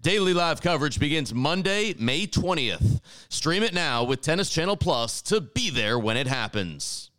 Daily live coverage begins Monday, May 20th. Stream it now with Tennis Channel Plus to be there when it happens.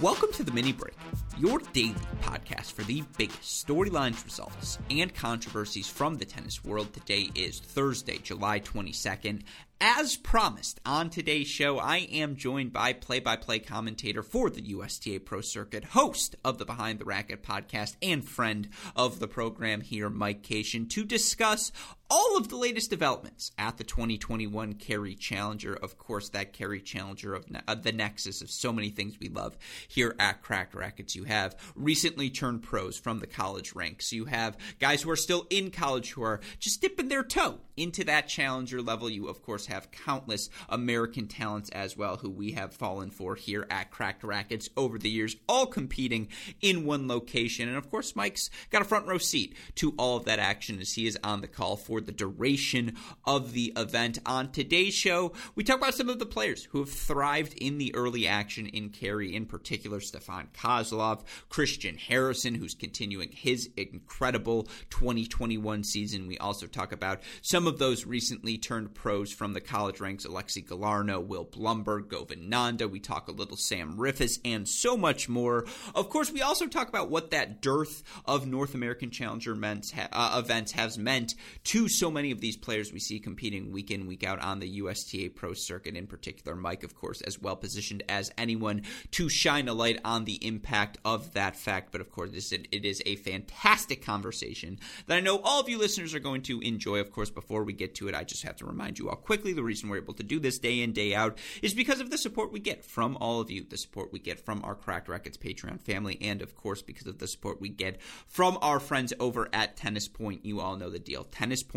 Welcome to the mini break, your daily podcast for the biggest storylines, results, and controversies from the tennis world. Today is Thursday, July 22nd. As promised on today's show, I am joined by play by play commentator for the USTA Pro Circuit, host of the Behind the Racquet podcast, and friend of the program here, Mike Cation, to discuss all of the latest developments at the 2021 Cary Challenger. Of course, that Cary Challenger of, ne- the nexus of so many things we love here at Cracked Racquets. You have recently turned pros from the college ranks. You have guys who are still in college who are just dipping their toe into that challenger level. You, of course, have countless American talents as well who we have fallen for here at Cracked Racquets over the years, all competing in one location. And of course, Mike's got a front row seat to all of that action as he is on the call for the duration of the event. On today's show, we talk about some of the players who have thrived in the early action in Cary, in particular, Stefan Kozlov, Christian Harrison, who's continuing his incredible 2021 season. We also talk about some of those recently turned pros from the college ranks Alexi Galarneau, Will Blumberg, Govind Nanda. We talk a little Sam Riffice and so much more. Of course, we also talk about what that dearth of North American Challenger uh, events has meant to so many of these players we see competing week in, week out on the USTA Pro Circuit, in particular. Mike, of course, as well positioned as anyone to shine a light on the impact of that fact. But of course, this, it is a fantastic conversation that I know all of you listeners are going to enjoy. Of course, before we get to it, I just have to remind you all quickly the reason we're able to do this day in, day out is because of the support we get from all of you, the support we get from our Cracked Racquets Patreon family, and of course, because of the support we get from our friends over at Tennis Point. You all know the deal.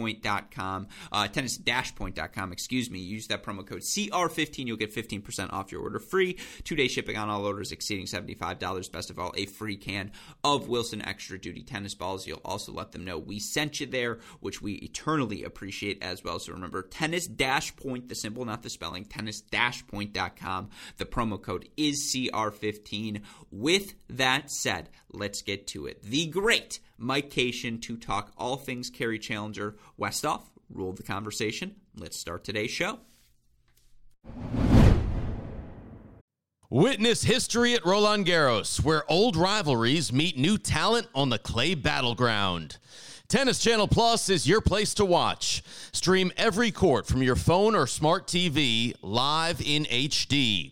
Tennispoint.com, uh, tennis-point.com, excuse me. Use that promo code CR15. You'll get 15% off your order free. Two day shipping on all orders exceeding $75. Best of all, a free can of Wilson Extra Duty tennis balls. You'll also let them know we sent you there, which we eternally appreciate as well. So remember, tennis point, the symbol, not the spelling, tennis point.com. The promo code is CR15. With that said, let's get to it. The great Mike Cation to talk all things Cary Challenger. Westhoff, rule the conversation. Let's start today's show. Witness history at Roland Garros, where old rivalries meet new talent on the clay battleground. Tennis Channel Plus is your place to watch. Stream every court from your phone or smart TV live in HD.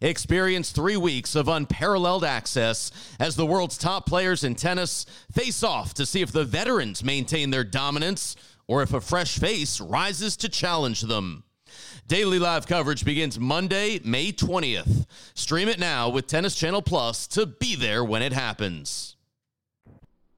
Experience three weeks of unparalleled access as the world's top players in tennis face off to see if the veterans maintain their dominance or if a fresh face rises to challenge them. Daily live coverage begins Monday, May 20th. Stream it now with Tennis Channel Plus to be there when it happens.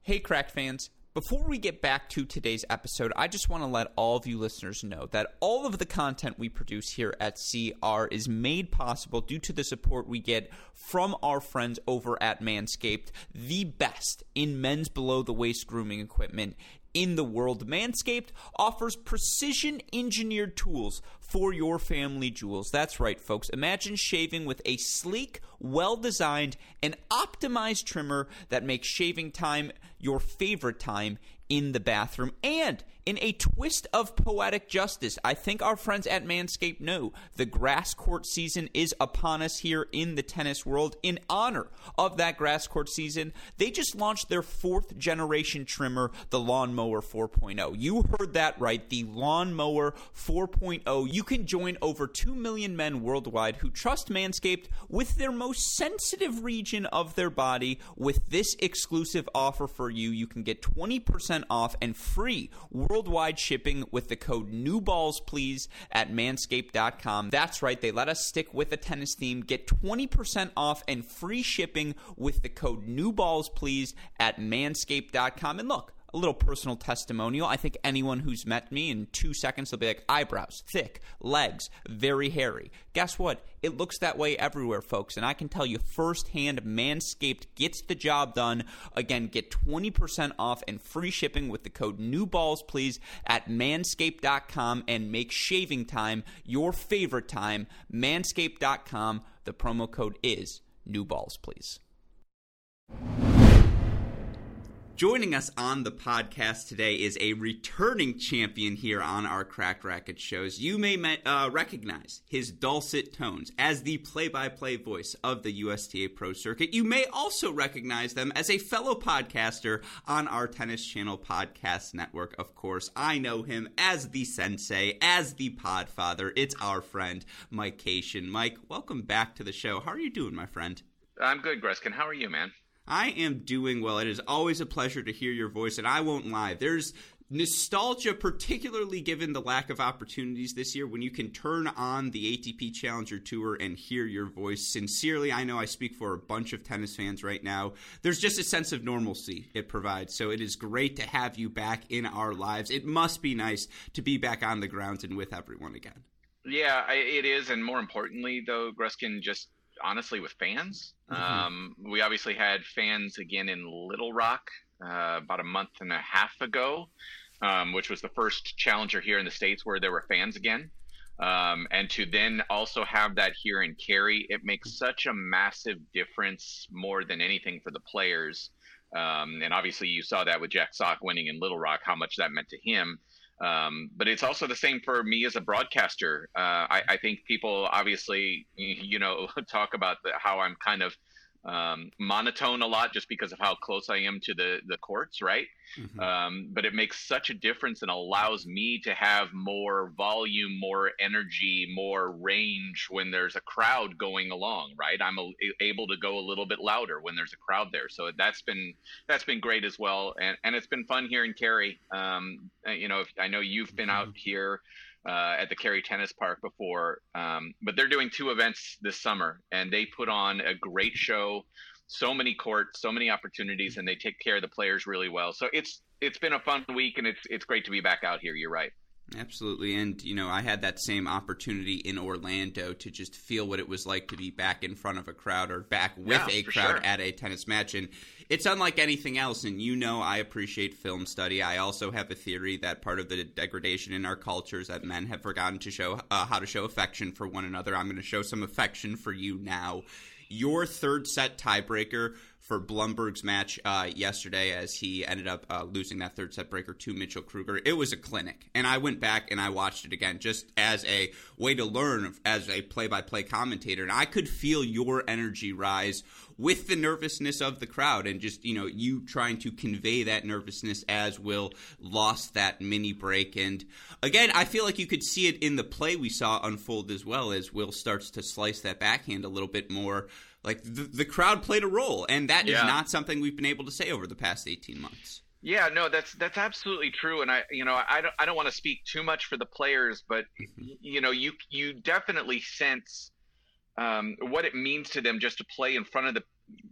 Hey, crack fans. Before we get back to today's episode, I just want to let all of you listeners know that all of the content we produce here at CR is made possible due to the support we get from our friends over at Manscaped, the best in men's below the waist grooming equipment in the world. Manscaped offers precision engineered tools for your family jewels. That's right, folks. Imagine shaving with a sleek, well designed, and optimized trimmer that makes shaving time your favorite time in the bathroom. And in a twist of poetic justice, I think our friends at Manscaped know the grass court season is upon us here in the tennis world. In honor of that grass court season, they just launched their fourth generation trimmer, the Lawnmower 4.0. You heard that right, the Lawnmower 4.0. You can join over 2 million men worldwide who trust Manscaped with their most sensitive region of their body. With this exclusive offer for you, you can get 20% off and free world worldwide shipping with the code NEWBALLSPLEASE at manscaped.com. That's right, they let us stick with the tennis theme. Get 20% off and free shipping with the code NEWBALLSPLEASE at manscaped.com. And look, a little personal testimonial. I think anyone who's met me in two seconds will be like, eyebrows, thick, legs, very hairy. Guess what? It looks that way everywhere, folks. And I can tell you firsthand, Manscaped gets the job done. Again, get 20% off and free shipping with the code NEWBALLSPLEASE at manscaped.com and make shaving time your favorite time. Manscaped.com. The promo code is NEWBALLSPLEASE. Joining us on the podcast today is a returning champion here on our Cracked Racquet shows. You may uh, recognize his dulcet tones as the play by play voice of the USTA Pro Circuit. You may also recognize them as a fellow podcaster on our Tennis Channel Podcast Network, of course. I know him as the sensei, as the podfather. It's our friend, Mike Cation. Mike, welcome back to the show. How are you doing, my friend? I'm good, Gruskin. How are you, man? I am doing well. It is always a pleasure to hear your voice, and I won't lie. There's nostalgia, particularly given the lack of opportunities this year, when you can turn on the ATP Challenger Tour and hear your voice. Sincerely, I know I speak for a bunch of tennis fans right now. There's just a sense of normalcy it provides. So it is great to have you back in our lives. It must be nice to be back on the grounds and with everyone again. Yeah, it is. And more importantly, though, Gruskin, just honestly with fans. Mm-hmm. Um, we obviously had fans again in Little Rock uh, about a month and a half ago, um, which was the first challenger here in the states where there were fans again. Um, and to then also have that here in Cary, it makes such a massive difference more than anything for the players. Um, and obviously, you saw that with Jack Sock winning in Little Rock, how much that meant to him. Um, but it's also the same for me as a broadcaster. Uh, I, I, think people obviously, you know, talk about the, how I'm kind of um, monotone a lot just because of how close I am to the the courts, right? Mm-hmm. Um, but it makes such a difference and allows me to have more volume, more energy, more range when there's a crowd going along, right? I'm a, able to go a little bit louder when there's a crowd there, so that's been that's been great as well, and and it's been fun here in Cary. Um, you know, if, I know you've been mm-hmm. out here uh, at the Cary Tennis Park before, um, but they're doing two events this summer, and they put on a great show. So many courts, so many opportunities, and they take care of the players really well. So it's it's been a fun week, and it's it's great to be back out here. You're right. Absolutely. And, you know, I had that same opportunity in Orlando to just feel what it was like to be back in front of a crowd or back with yeah, a crowd sure. at a tennis match. And it's unlike anything else. And you know, I appreciate film study. I also have a theory that part of the degradation in our culture is that men have forgotten to show uh, how to show affection for one another. I'm going to show some affection for you now. Your third set tiebreaker for Blumberg's match uh, yesterday as he ended up uh, losing that third set breaker to Mitchell Kruger. It was a clinic. And I went back and I watched it again just as a way to learn as a play by play commentator. And I could feel your energy rise with the nervousness of the crowd and just, you know, you trying to convey that nervousness as Will lost that mini break. And again, I feel like you could see it in the play we saw unfold as well as Will starts to slice that backhand a little bit more like the, the crowd played a role, and that yeah. is not something we've been able to say over the past eighteen months. Yeah, no, that's that's absolutely true, and I, you know, I don't I don't want to speak too much for the players, but mm-hmm. you know, you you definitely sense um, what it means to them just to play in front of the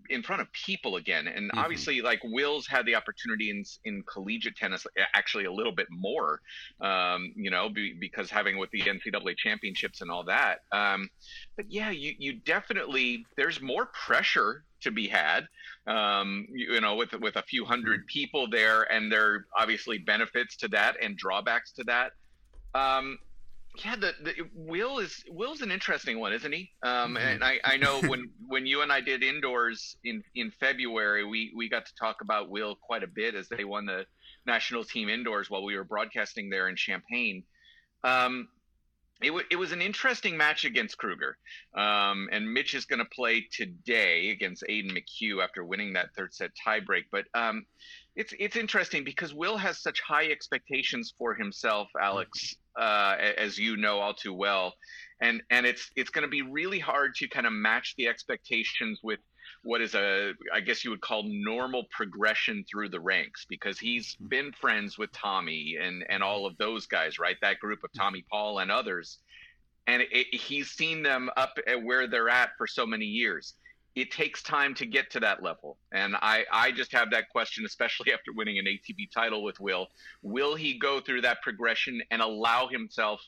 in front of people again. And mm-hmm. obviously, like Will's had the opportunity in in collegiate tennis, actually a little bit more, um, you know, be, because having with the NCAA championships and all that. Um, but yeah, you you definitely there's more pressure to be had, um, you, you, know, with with a few hundred mm-hmm. people there, and there are obviously benefits to that and drawbacks to that. Yeah, the, the Will is Will's an interesting one, isn't he? Um, mm-hmm. And I, I know when when you and I did indoors in in February, we we got to talk about Will quite a bit as they won the national team indoors while we were broadcasting there in Champaign. Um, it, w- it was an interesting match against Kruger. Um, and Mitch is going to play today against Aidan McHugh after winning that third set tiebreak. But um, it's it's interesting because Will has such high expectations for himself, Alex, uh, as you know all too well. and and it's it's going to be really hard to kind of match the expectations with what is a I guess you would call normal progression through the ranks because he's mm-hmm. been friends with Tommy and and all of those guys, right? That group of Tommy Paul and others, and it, he's seen them up at where they're at for so many years. It takes time to get to that level, and I I just have that question, especially after winning an ATP title with Will. Will he go through that progression and allow himself?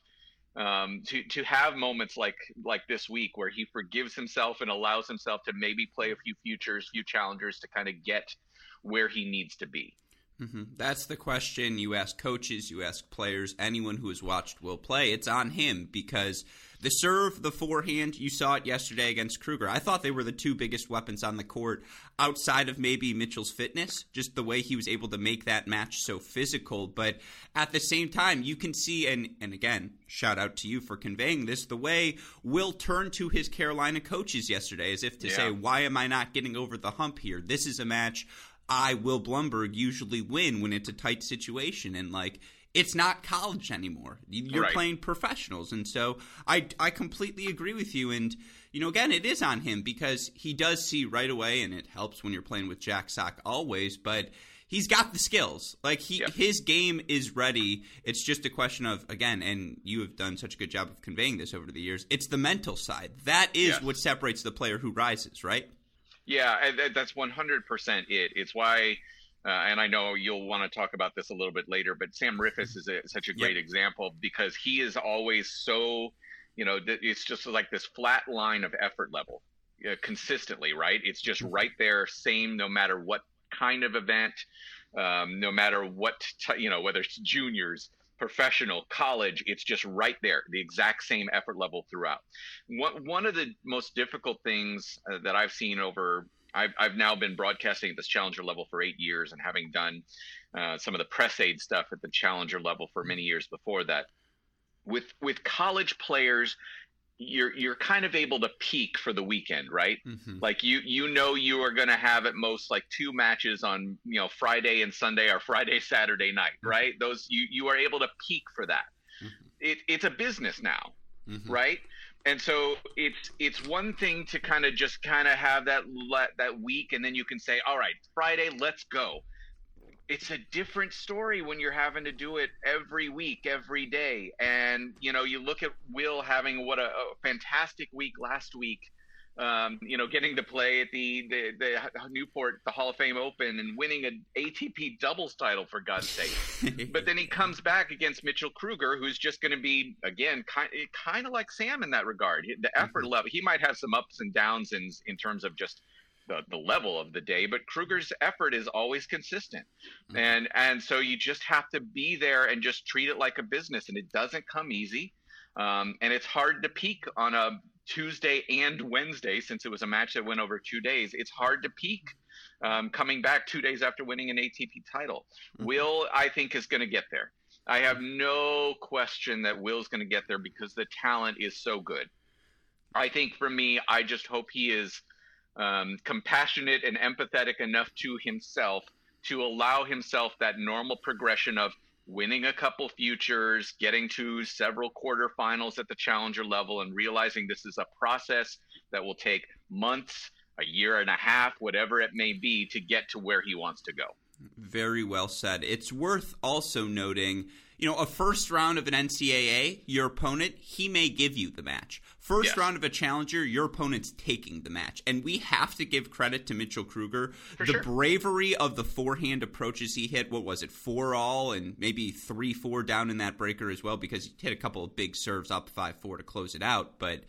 um, to to have moments like like this week where he forgives himself and allows himself to maybe play a few futures, few challengers to kind of get where he needs to be. Mm-hmm. That's the question you ask coaches, you ask players, anyone who has watched Will play. It's on him because the serve, the forehand, you saw it yesterday against Kruger. I thought they were the two biggest weapons on the court outside of maybe Mitchell's fitness, just the way he was able to make that match so physical. But at the same time, you can see, and, and again, shout out to you for conveying this, the way Will turned to his Carolina coaches yesterday as if to yeah. say, why am I not getting over the hump here? This is a match I, Will Blumberg, usually win when it's a tight situation. And like, it's not college anymore. You're right. playing professionals. And so I, I completely agree with you. And, you know, again, it is on him because he does see right away, and it helps when you're playing with Jack Sock always, but he's got the skills. Like he yep. his game is ready. It's just a question of again, and you have done such a good job of conveying this over the years. It's the mental side. That is yes. what separates the player who rises, right? Yeah, that's 100% it. It's why uh, and I know you'll want to talk about this a little bit later, but Sam Riffice is a, such a great yep. example because he is always so, you know, it's just like this flat line of effort level uh, consistently, right? It's just mm-hmm. right there, same no matter what kind of event, um, no matter what, t- you know, whether it's juniors, professional, college, it's just right there, the exact same effort level throughout. One, one of the most difficult things uh, that I've seen over I've, I've now been broadcasting at this challenger level for eight years and having done uh, some of the press aid stuff at the challenger level for many years before that. With with college players, you're you're kind of able to peak for the weekend, right? Mm-hmm. Like you you know you are going to have at most like two matches on you know Friday and Sunday or Friday Saturday night, mm-hmm. right? Those you you are able to peak for that. Mm-hmm. It, it's a business now, mm-hmm. right? And so it's it's one thing to kind of just kind of have that that week and then you can say all right friday let's go. It's a different story when you're having to do it every week every day. And you know you look at will having what a, a fantastic week last week um, you know, getting to play at the, the, the Newport, the Hall of Fame Open, and winning an ATP doubles title for God's sake. but then he comes back against Mitchell Kruger, who's just going to be again kind kind of like Sam in that regard. The effort mm-hmm. level, he might have some ups and downs in in terms of just the, the level of the day, but Kruger's effort is always consistent. Mm-hmm. And and so you just have to be there and just treat it like a business, and it doesn't come easy. Um, and it's hard to peak on a Tuesday and Wednesday, since it was a match that went over two days, it's hard to peak um, coming back two days after winning an ATP title. Mm-hmm. Will, I think, is going to get there. I have no question that Will's going to get there because the talent is so good. I think for me, I just hope he is um, compassionate and empathetic enough to himself to allow himself that normal progression of winning a couple futures, getting to several quarterfinals at the challenger level, and realizing this is a process that will take months, a year and a half, whatever it may be, to get to where he wants to go. Very well said. It's worth also noting you know, a first round of an NCAA, your opponent, he may give you the match. First yes. round of a challenger, your opponent's taking the match. And we have to give credit to Mitchell Kruger. For the sure. bravery of the forehand approaches he hit, what was it, four all and maybe three four down in that breaker as well, because he hit a couple of big serves up five four to close it out. But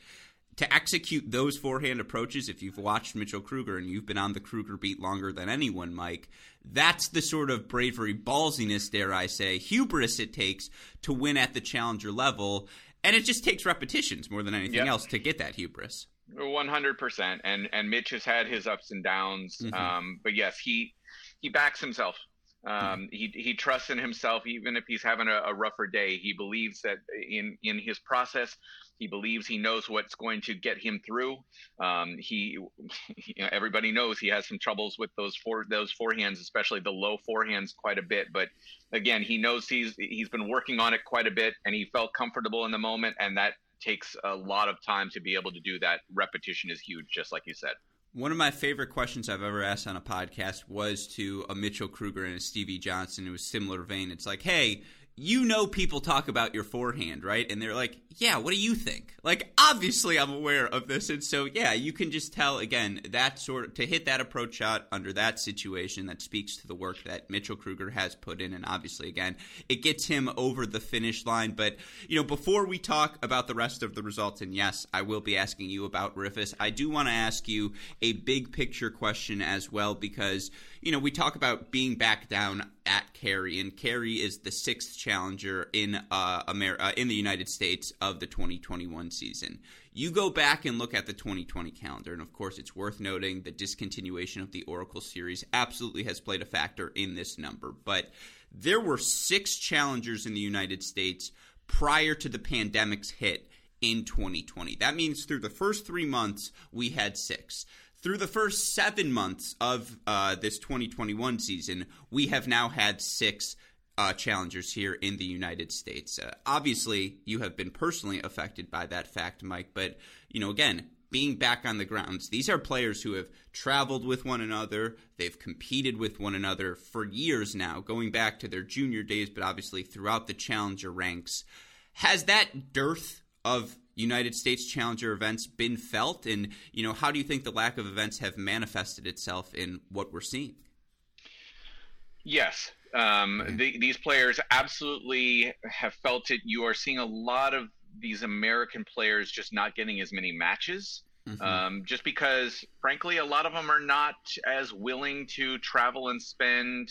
to execute those forehand approaches, if you've watched Mitchell Kruger and you've been on the Kruger beat longer than anyone, Mike, that's the sort of bravery, ballsiness, dare I say, hubris it takes to win at the challenger level. And it just takes repetitions more than anything yep. else to get that hubris. One hundred percent, and and Mitch has had his ups and downs, mm-hmm. um, but yes, he he backs himself. Um, mm-hmm. He he trusts in himself, even if he's having a, a rougher day. He believes that in in his process, he believes he knows what's going to get him through. Um, he, you know, everybody knows he has some troubles with those four those forehands, especially the low forehands, quite a bit. But again, he knows he's he's been working on it quite a bit, and he felt comfortable in the moment, and that takes a lot of time to be able to do that. Repetition is huge, just like you said. One of my favorite questions I've ever asked on a podcast was to a Mitchell Kruger and a Stevie Johnson. It was similar vein. It's like, hey, you know people talk about your forehand, right? And they're like, yeah, what do you think? Like, obviously I'm aware of this. And so, yeah, you can just tell, again, that sort of, to hit that approach shot under that situation, that speaks to the work that Mitchell Kruger has put in. And obviously, again, it gets him over the finish line. But, you know, before we talk about the rest of the results, and yes, I will be asking you about Riffice, I do want to ask you a big picture question as well, because, you know, we talk about being back down at Cary, and Cary is the sixth challenger in uh, America, uh, in the United States of the 2021 season. You go back and look at the 2020 calendar, and of course, it's worth noting the discontinuation of the Oracle Series absolutely has played a factor in this number. But there were six challengers in the United States prior to the pandemic's hit in 2020. That means through the first three months, we had six. Through the first seven months of uh, this 2021 season, we have now had six uh, challengers here in the United States. Uh, obviously, you have been personally affected by that fact, Mike, but, you know, again, being back on the grounds, these are players who have traveled with one another. They've competed with one another for years now, going back to their junior days, but obviously throughout the challenger ranks. Has that dearth of United States Challenger events been felt? And, you know, how do you think the lack of events have manifested itself in what we're seeing? Yes. Um, the, these players absolutely have felt it. You are seeing a lot of these American players just not getting as many matches. Mm-hmm. Um, just because, frankly, a lot of them are not as willing to travel and spend,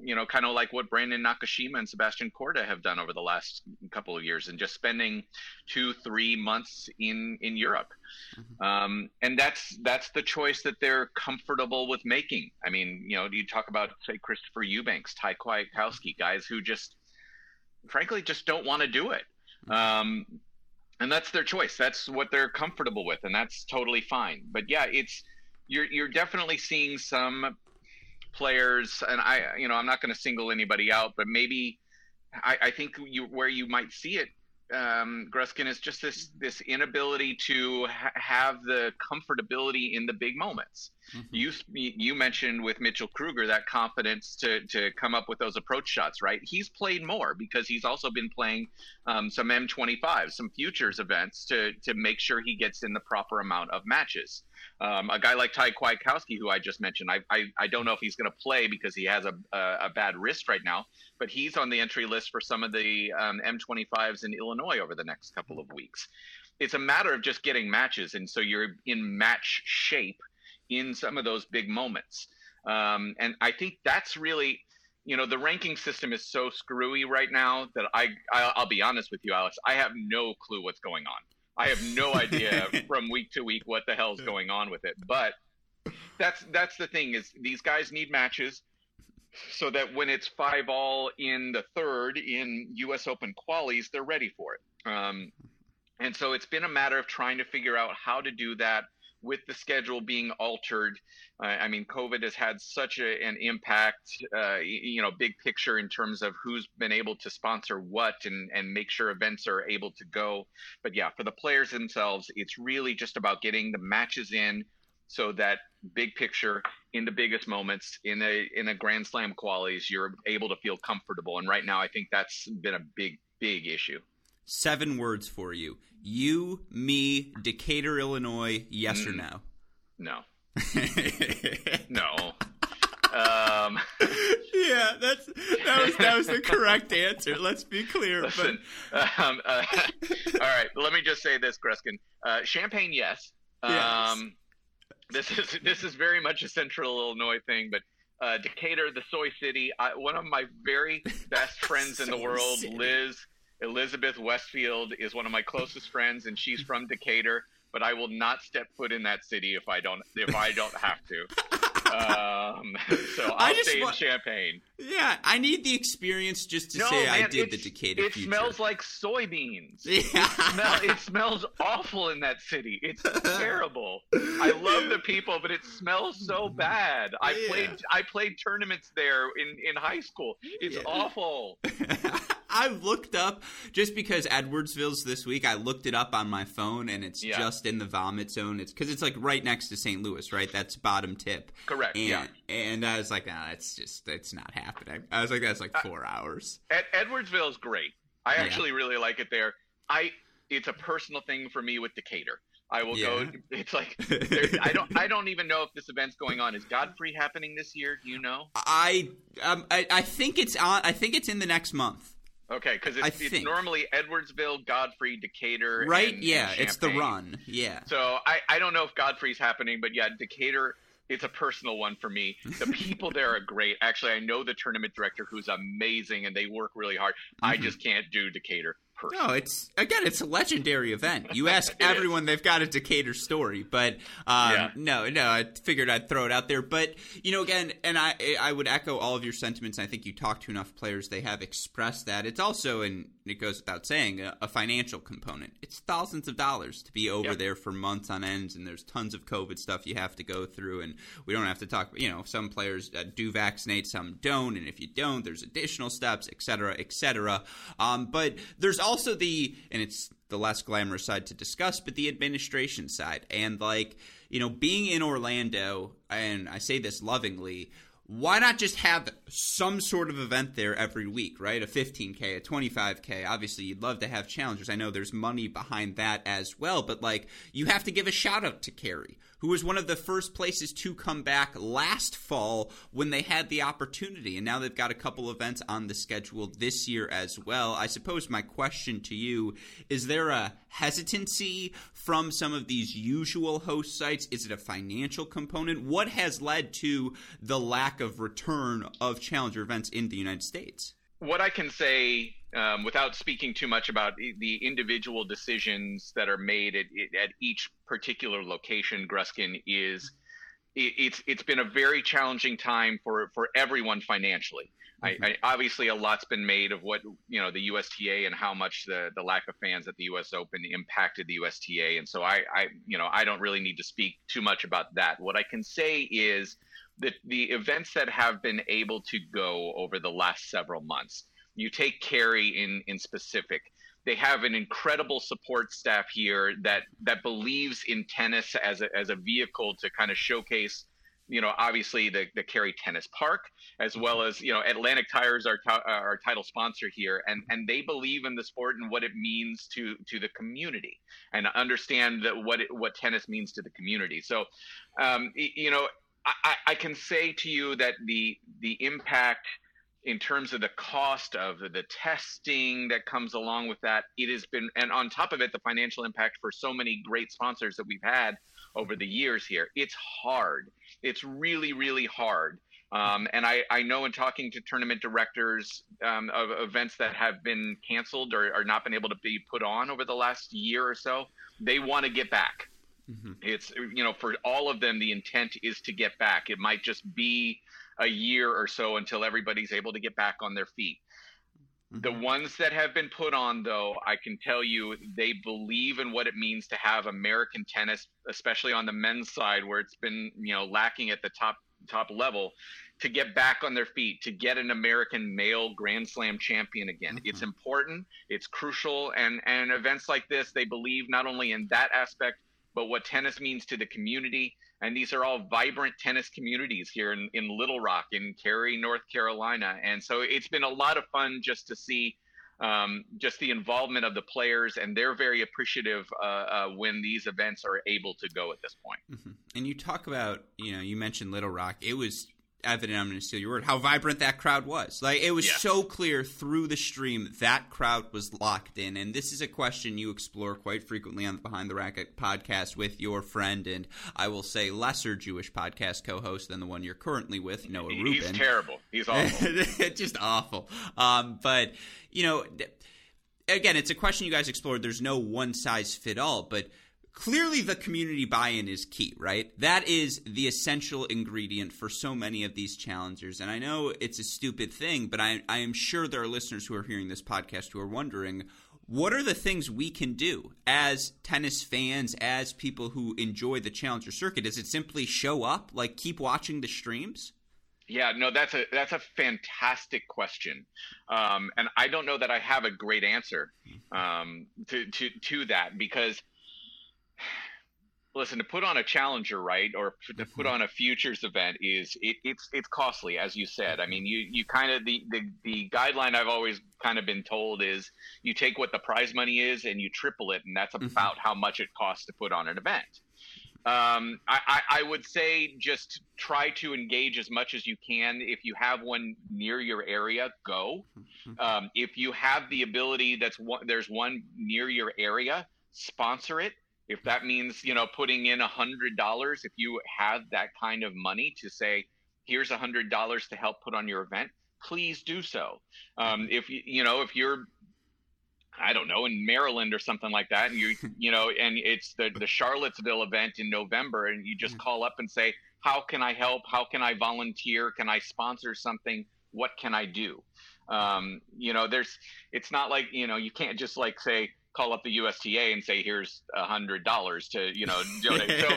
you know, kind of like what Brandon Nakashima and Sebastian Korda have done over the last couple of years, and just spending two, three months in in Europe. Mm-hmm. Um, and that's that's the choice that they're comfortable with making. I mean, you know, do you talk about say Christopher Eubanks, Thai Kwiatkowski, guys who just, frankly, just don't want to do it. Mm-hmm. Um, and that's their choice. That's what they're comfortable with, and that's totally fine. But yeah, it's you're you're definitely seeing some players, and I you know I'm not going to single anybody out, but maybe I, I think you where you might see it um, Gruskin is just this this inability to ha- have the comfortability in the big moments. Mm-hmm. You you mentioned with Mitchell Kruger that confidence to to come up with those approach shots, right? He's played more because he's also been playing um, some M25, some futures events to to make sure he gets in the proper amount of matches. Um, a guy like Thai Kwiatkowski, who I just mentioned, I, I, I don't know if he's going to play because he has a, a, a, bad wrist right now, but he's on the entry list for some of the um, M25s in Illinois over the next couple of weeks. It's a matter of just getting matches, and so you're in match shape in some of those big moments. Um, and I think that's really, you know, the ranking system is so screwy right now that I, I'll be honest with you, Alex, I have no clue what's going on. I have no idea from week to week what the hell's going on with it. But that's that's the thing is these guys need matches so that when it's five all in the third in U.S. Open qualies, they're ready for it. Um, and so it's been a matter of trying to figure out how to do that with the schedule being altered, uh, I mean, COVID has had such a, an impact, uh, you know, big picture in terms of who's been able to sponsor what and, and make sure events are able to go. But yeah, for the players themselves, it's really just about getting the matches in so that big picture in the biggest moments in a in a grand slam qualies you're able to feel comfortable and right now i think that's been a big big issue seven words for you you, me, Decatur, Illinois, yes mm. or no? No. no. Um, yeah, that's that was that was the correct answer. Let's be clear. Listen, but um, uh, all right, let me just say this, Gruskin. Uh, Champaign, yes. yes. Um, this is this is very much a Central Illinois thing, but uh, Decatur, the soy city. I, one of my very best friends in the world, city. Liz Elizabeth Westfield is one of my closest friends, and she's from Decatur. But I will not step foot in that city if I don't if I don't have to. Um, so I'll I stay in Champaign. Yeah, I need the experience just to no, say man, I did the Decatur. It future. smells like soybeans. Yeah. It, smell, it smells awful in that city. It's terrible. I love the people, but it smells so mm-hmm. bad. I yeah. played I played tournaments there in in high school. It's yeah. awful. I've looked up just because Edwardsville's this week. I looked it up on my phone, and it's yeah. just in the vomit zone. It's because it's like right next to St. Louis, right? That's bottom tip. Correct. And, yeah. And I was like, nah, it's just it's not happening. I was like, that's like four hours. Ed- Edwardsville is great. I actually yeah. really like it there. I it's a personal thing for me with Decatur. I will yeah. go. It's like I don't. I don't even know if this event's going on. Is Godfrey happening this year? Do you know? I um, I, I think it's on. I think it's in the next month. Okay, because it's, it's normally Edwardsville, Godfrey, Decatur, right? And, yeah, and it's the run. Yeah. So I I don't know if Godfrey's happening, but yeah, Decatur. It's a personal one for me. The people there are great. Actually, I know the tournament director who's amazing, and they work really hard. Mm-hmm. I just can't do Decatur person. No, it's again, it's a legendary event. You ask everyone, is. they've got a Decatur story, but um, yeah. no, no, I figured I'd throw it out there. But you know, again, and I, I would echo all of your sentiments. I think you talk to enough players; they have expressed that. It's also, and it goes without saying, a, a financial component. It's thousands of dollars to be over yep. there for months on ends, and there's tons of COVID stuff you have to go through. And we don't have to talk. You know, some players uh, do vaccinate, some don't, and if you don't, there's additional steps, et cetera, et cetera. Um, but there's also the, and it's the less glamorous side to discuss, but the administration side. And like, you know, being in Orlando, and I say this lovingly, why not just have some sort of event there every week, right? A 15K, a 25K. Obviously, you'd love to have challengers. I know there's money behind that as well, but like, you have to give a shout out to Cary who was one of the first places to come back last fall when they had the opportunity. And now they've got a couple events on the schedule this year as well. I suppose my question to you is there a hesitancy from some of these usual host sites? Is it a financial component? What has led to the lack of return of challenger events in the United States? What I can say um, without speaking too much about the individual decisions that are made at, at each particular location, Gruskin is it's it's been a very challenging time for for everyone financially. Mm-hmm. I, I, obviously, a lot's been made of what you know the USTA and how much the the lack of fans at the U.S. Open impacted the USTA, and so I, I you know I don't really need to speak too much about that. What I can say is that the events that have been able to go over the last several months you take Cary in in specific. They have an incredible support staff here that that believes in tennis as a, as a vehicle to kind of showcase you know, obviously the, the Cary Tennis Park, as well as, you know, Atlantic Tires, our, our title sponsor here, and, and they believe in the sport and what it means to, to the community and understand that what, it, what tennis means to the community. So, um, you know, I, I can say to you that the, the impact – in terms of the cost of the testing that comes along with that it has been and on top of it the financial impact for so many great sponsors that we've had over the years here. It's hard. It's really really hard. Um, and I, I know in talking to tournament directors um, of events that have been canceled or, or not been able to be put on over the last year or so they want to get back. Mm-hmm. it's you know for all of them the intent is to get back. It might just be a year or so until everybody's able to get back on their feet. The mm-hmm. ones that have been put on, though, I can tell you they believe in what it means to have American tennis, especially on the men's side, where it's been you know lacking at the top top level, to get back on their feet, to get an American male Grand Slam champion again. Mm-hmm. It's important, it's crucial, and and events like this, they believe not only in that aspect, but what tennis means to the community and these are all vibrant tennis communities here in, in Little Rock, in Cary, North Carolina. And so it's been a lot of fun just to see um, just the involvement of the players, and they're very appreciative uh, uh, when these events are able to go at this point. Mm-hmm. And you talk about, you know, you mentioned Little Rock. It was evident, I'm going to steal your word, how vibrant that crowd was. Like, it was so clear through the stream that crowd was locked in. And this is a question you explore quite frequently on the Behind the Racquet podcast with your friend and I will say lesser Jewish podcast co host than the one you're currently with, Noah Rubin. He's terrible. He's awful. Just awful. Um, but, you know, again, it's a question you guys explored. There's no one size fit all, but clearly the community buy-in is key right? That is the essential ingredient for so many of these challengers. And i know it's a stupid thing but i, I am sure there are listeners who are hearing this podcast who are wondering what are the things we can do as tennis fans as people who enjoy the challenger circuit? Is it simply show up? Like keep watching the streams? Yeah, no, that's a that's a fantastic question, um, and I don't know that I have a great answer um, to to to that because listen to put on a challenger right or to put on a futures event is it, it's it's costly as you said i mean you you kind of the, the the guideline i've always kind of been told is you take what the prize money is and you triple it and that's mm-hmm. about how much it costs to put on an event um, I, I, would say just try to engage as much as you can. If you have one near your area, go. Mm-hmm. Um, if you have the ability, that's one, there's one near your area, sponsor it if that means you know putting in a hundred dollars if you have that kind of money to say here's a hundred dollars to help put on your event please do so um, if you you know if you're I don't know in Maryland or something like that, and you you know, and it's the the Charlottesville event in November, and you just call up and say, "How can I help? How can I volunteer? Can I sponsor something? What can I do?" Um, you know, there's it's not like you know you can't just like say, call up the USTA and say, "Here's a hundred dollars to you know donate." so,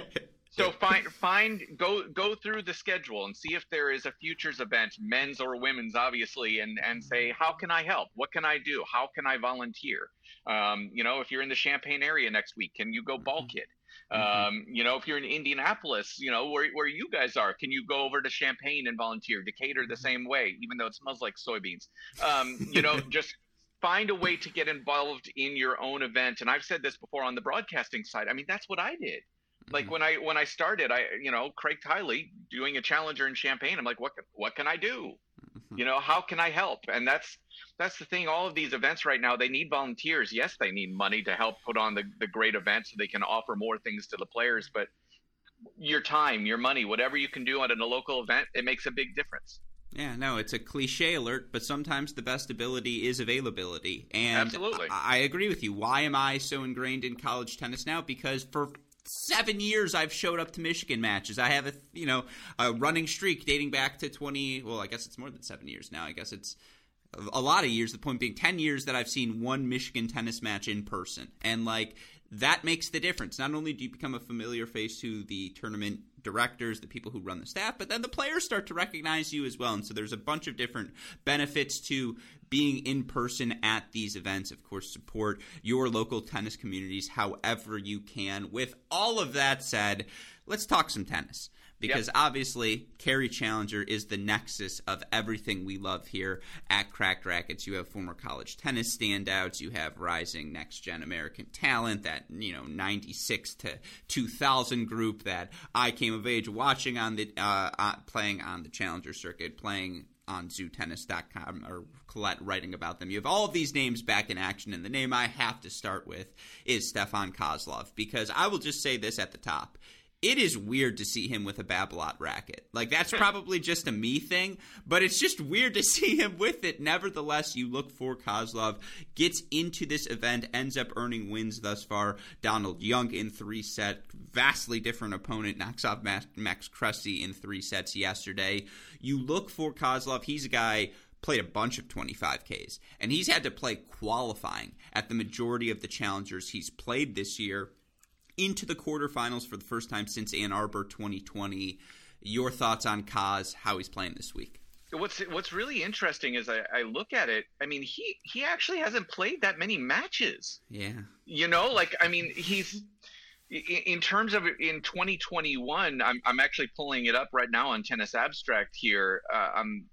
so find find go go through the schedule and see if there is a futures event, men's or women's, obviously, and and say, "How can I help? What can I do? How can I volunteer?" Um, you know, if you're in the Champaign area next week, can you go ball kit? Mm-hmm. Um, you know, if you're in Indianapolis, you know, where, where you guys are, can you go over to Champaign and volunteer? Decatur the same way, even though it smells like soybeans. Um, you know, just find a way to get involved in your own event. And i've said this before on the broadcasting side. I mean that's what i did. Like mm-hmm. when i when i started i you know craig tiley doing a challenger in champaign i'm like what what can i do? Mm-hmm. you know how can i help? And that's that's the thing. All of these events right now they need volunteers. Yes they need money to help put on the, the great events so they can offer more things to the players but your time your money whatever you can do at a local event it makes a big difference yeah, no, it's a cliche alert, but sometimes the best ability is availability. And Absolutely. I, I agree with you. Why am I so ingrained in college tennis now? Because for seven years I've showed up to Michigan matches. I have a you know a running streak dating back to twenty. Well, I guess it's more than seven years now. I guess it's a lot of years. The point being, ten years that I've seen one Michigan tennis match in person, and like that makes the difference. Not only do you become a familiar face to the tournament directors, the people who run the staff, but then the players start to recognize you as well. And so there's a bunch of different benefits to being in person at these events. Of course, support your local tennis communities however you can. With all of that said, let's talk some tennis because yep. obviously Cary Challenger is the nexus of everything we love here at Cracked Racquets. You have former college tennis standouts, you have rising next gen American talent, that you know '96 to 2000 group that I came of age watching on the uh, uh, playing on the Challenger circuit, playing on zootennis.com or Colette writing about them. You have all of these names back in action, and the name I have to start with is Stefan Kozlov because I will just say this at the top it is weird to see him with a Babolat racket. Like that's probably just a me thing, but it's just weird to see him with it. Nevertheless, you look for Kozlov gets into this event, ends up earning wins thus far. Donald Young in three set, vastly different opponent, knocks off Max Cressy in three sets yesterday. You look for Kozlov. He's a guy played a bunch of 25Ks, and he's had to play qualifying at the majority of the challengers he's played this year into the quarterfinals for the first time since Ann Arbor 2020. Your thoughts on Kaz, how he's playing this week? What's What's really interesting is I, I look at it. I mean, he he actually hasn't played that many matches. Yeah. You know, like I mean, he's in terms of in 2021 i'm, I'm actually pulling it up right now on tennis abstract here uh, i'm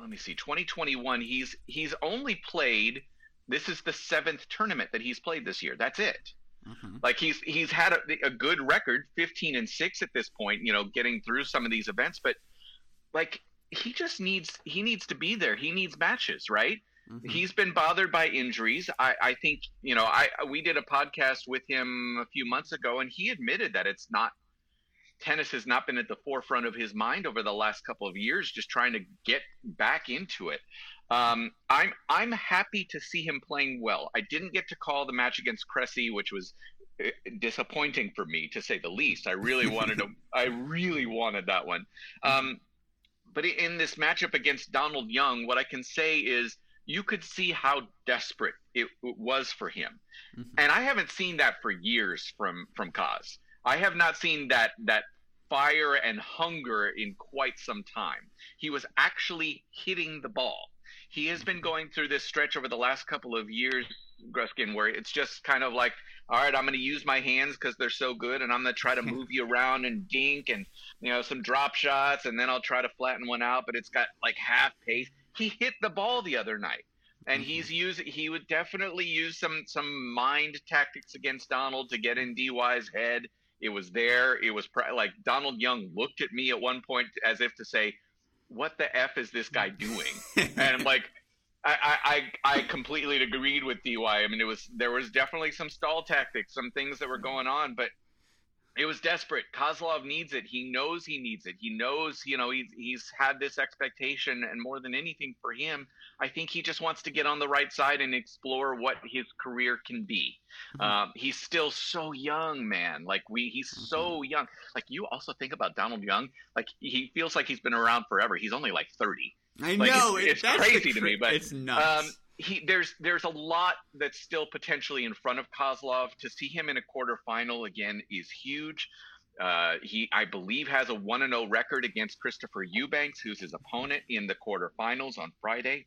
let me see 2021 he's he's only played this is the seventh tournament that he's played this year that's it Mm-hmm. Like he's he's had a, a, good record, 15 and 6 at this point, you know, getting through some of these events, but like he just needs he needs to be there. He needs matches, right? Mm-hmm. He's been bothered by injuries. I, I think, you know, I we did a podcast with him a few months ago and he admitted that it's not tennis has not been at the forefront of his mind over the last couple of years, just trying to get back into it. Um, I'm I'm happy to see him playing well. I didn't get to call the match against Cressy, which was uh, disappointing for me to say the least. I really wanted to. I really wanted that one. Um, but in this matchup against Donald Young, what I can say is you could see how desperate it, it was for him, mm-hmm. and I haven't seen that for years from from Kaz. I have not seen that that fire and hunger in quite some time. He was actually hitting the ball. He has been going through this stretch over the last couple of years, Gruskin, where it's just kind of like, all right, I'm going to use my hands because they're so good, and I'm going to try to move you around and dink and you know some drop shots, and then I'll try to flatten one out, but it's got like half pace. He hit the ball the other night and mm-hmm. he's used he would definitely use some some mind tactics against Donald to get in DY's head. It was there. It was pr- like Donald Young looked at me at one point as if to say, "What the f is this guy doing?" and I'm like, I, I I completely agreed with DY. I mean, it was there was definitely some stall tactics, some things that were going on, but it was desperate. Kozlov needs it. He knows he needs it. He knows, you know, he's he's had this expectation, and more than anything for him, I think he just wants to get on the right side and explore what his career can be. Mm-hmm. Um, he's still so young, man. Like we, he's mm-hmm. so young. Like you also think about Donald Young. Like he feels like he's been around forever. He's only like thirty. I like, know it's, it's crazy to me, but it's nuts. Um, he there's there's a lot that's still potentially in front of Kozlov. To see him in a quarterfinal again is huge. Uh, he, I believe, has a one and zero oh record against Christopher Eubanks, who's his opponent in the quarterfinals on Friday.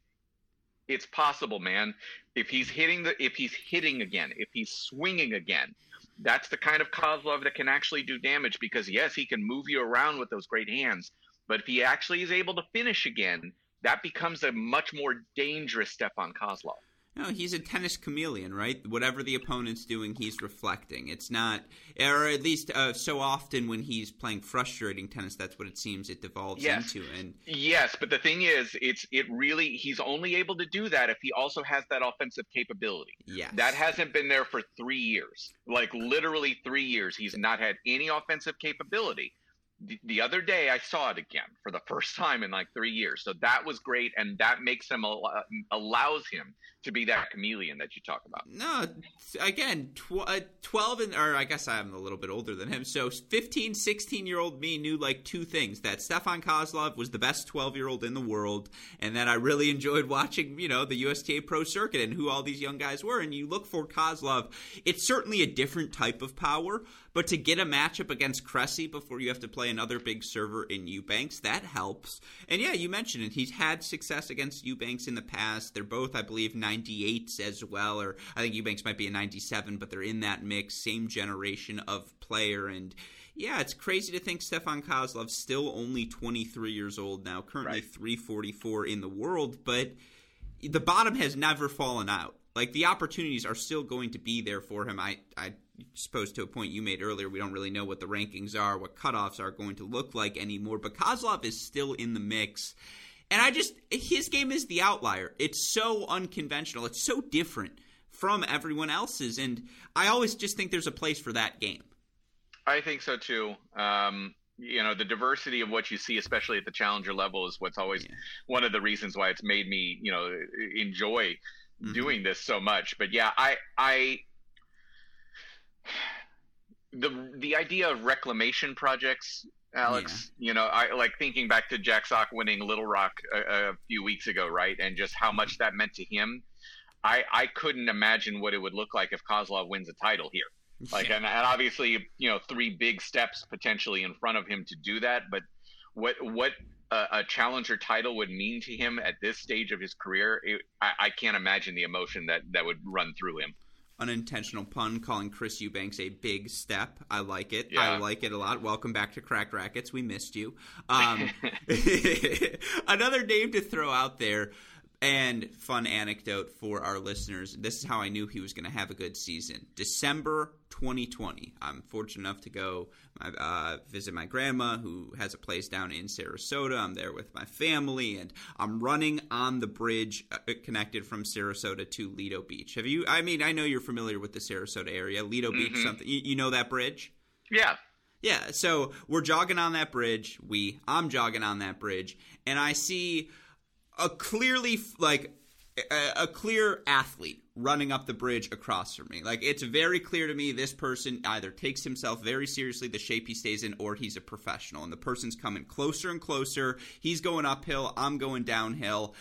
It's possible, man. If he's hitting the, if he's hitting again, if he's swinging again, that's the kind of Kozlov that can actually do damage. Because yes, he can move you around with those great hands, but if he actually is able to finish again, that becomes a much more dangerous Stefan Kozlov. No, he's a tennis chameleon, right? Whatever the opponent's doing, he's reflecting. It's not, or at least uh, so often when he's playing frustrating tennis, that's what it seems it devolves yes. into. And yes, but the thing is, it's it really he's only able to do that if he also has that offensive capability. Yes, that hasn't been there for three years, like literally three years. He's not had any offensive capability the, other day I saw it again for the first time in like three years. So that was great, and that makes him allows him to be that chameleon that you talk about. No, again, tw- uh, twelve and or I guess I'm a little bit older than him. So 15, 16 year old me knew like two things: that Stefan Kozlov was the best twelve year old in the world, and that I really enjoyed watching you know the USTA Pro Circuit and who all these young guys were. And you look for Kozlov; it's certainly a different type of power. But to get a matchup against Cressy before you have to play another big server in Eubanks, that helps. And yeah, you mentioned it. He's had success against Eubanks in the past. They're both, I believe, 98s as well, or I think Eubanks might be a 97, but they're in that mix, same generation of player. And yeah, it's crazy to think Stefan Kozlov's still only 23 years old now, currently right. 344 in the world, but the bottom has never fallen out. Like the opportunities are still going to be there for him. I, I suppose to a point you made earlier, we don't really know what the rankings are, what cutoffs are going to look like anymore. But Kozlov is still in the mix. And I just, his game is the outlier. It's so unconventional. It's so different from everyone else's. And I always just think there's a place for that game. I think so too. Um, you know, the diversity of what you see, especially at the challenger level, is what's always yeah. one of the reasons why it's made me, you know, enjoy mm-hmm. doing this so much. But yeah, I, I, the the idea of reclamation projects Alex. Yeah. You know, I like thinking back to Jack Sock winning Little Rock a, a, few weeks ago, right? And just how much that meant to him. I I couldn't imagine what it would look like if Kozlov wins a title here. Like, yeah. and, and obviously, you know, three big steps potentially in front of him to do that. But what what a, a challenger title would mean to him at this stage of his career, it, I, I can't imagine the emotion that that would run through him unintentional pun calling Chris Eubanks a big step. I like it. Yeah. I like it a lot. Welcome back to Cracked Racquets. We missed you. Um, another name to throw out there and fun anecdote for our listeners. This is how I knew he was going to have a good season. December 2020. I'm fortunate enough to go uh, visit my grandma who has a place down in Sarasota. I'm there with my family, and I'm running on the bridge uh, connected from Sarasota to Lido Beach. Have you? I mean, I know you're familiar with the Sarasota area. Lido mm-hmm. Beach, something you, you know that bridge? Yeah. Yeah, so we're jogging on that bridge. We, I'm jogging on that bridge, and I see a clearly like a, a, clear athlete running up the bridge across from me. Like it's very clear to me this person either takes himself very seriously, the shape he stays in, or he's a professional. And the person's coming closer and closer. He's going uphill. I'm going downhill.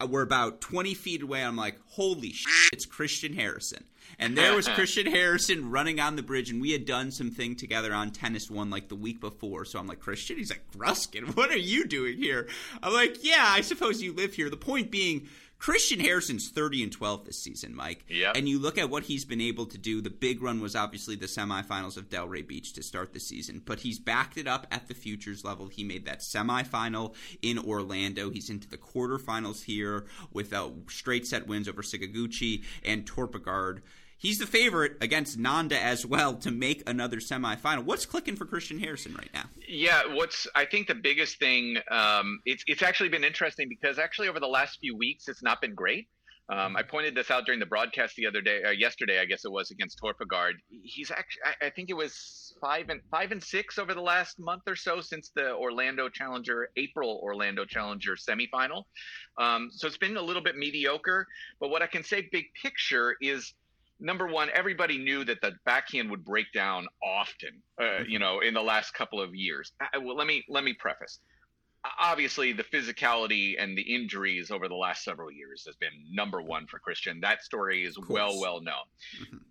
Uh, we're about 20 feet away. I'm like, holy shit, it's Christian Harrison. And there was Christian Harrison running on the bridge, and we had done some thing together on Tennis One like the week before. So I'm like, Christian? He's like, Gruskin, what are you doing here? I'm like, yeah, I suppose you live here. The point being, Christian Harrison's 30 and 12 this season, Mike. Yeah. And you look at what he's been able to do. The big run was obviously the semifinals of Delray Beach to start the season, but he's backed it up at the futures level. He made that semifinal in Orlando. He's into the quarterfinals here with uh, straight set wins over Sakaguchi and Torpegaard. He's the favorite against Nanda as well to make another semifinal. What's clicking for Christian Harrison right now? Yeah, what's I think the biggest thing. Um, it's it's actually been interesting because actually over the last few weeks it's not been great. Um, I pointed this out during the broadcast the other day, uh, yesterday, I guess it was against Torpegaard. He's actually, I, I think it was five and five and six over the last month or so since the Orlando Challenger, April Orlando Challenger semifinal. Um, so it's been a little bit mediocre. But what I can say, big picture, is number one, everybody knew that the backhand would break down often, uh, you know, in the last couple of years. I, well, let me let me preface. Obviously, the physicality and the injuries over the last several years has been number one for Christian. That story is well, well known.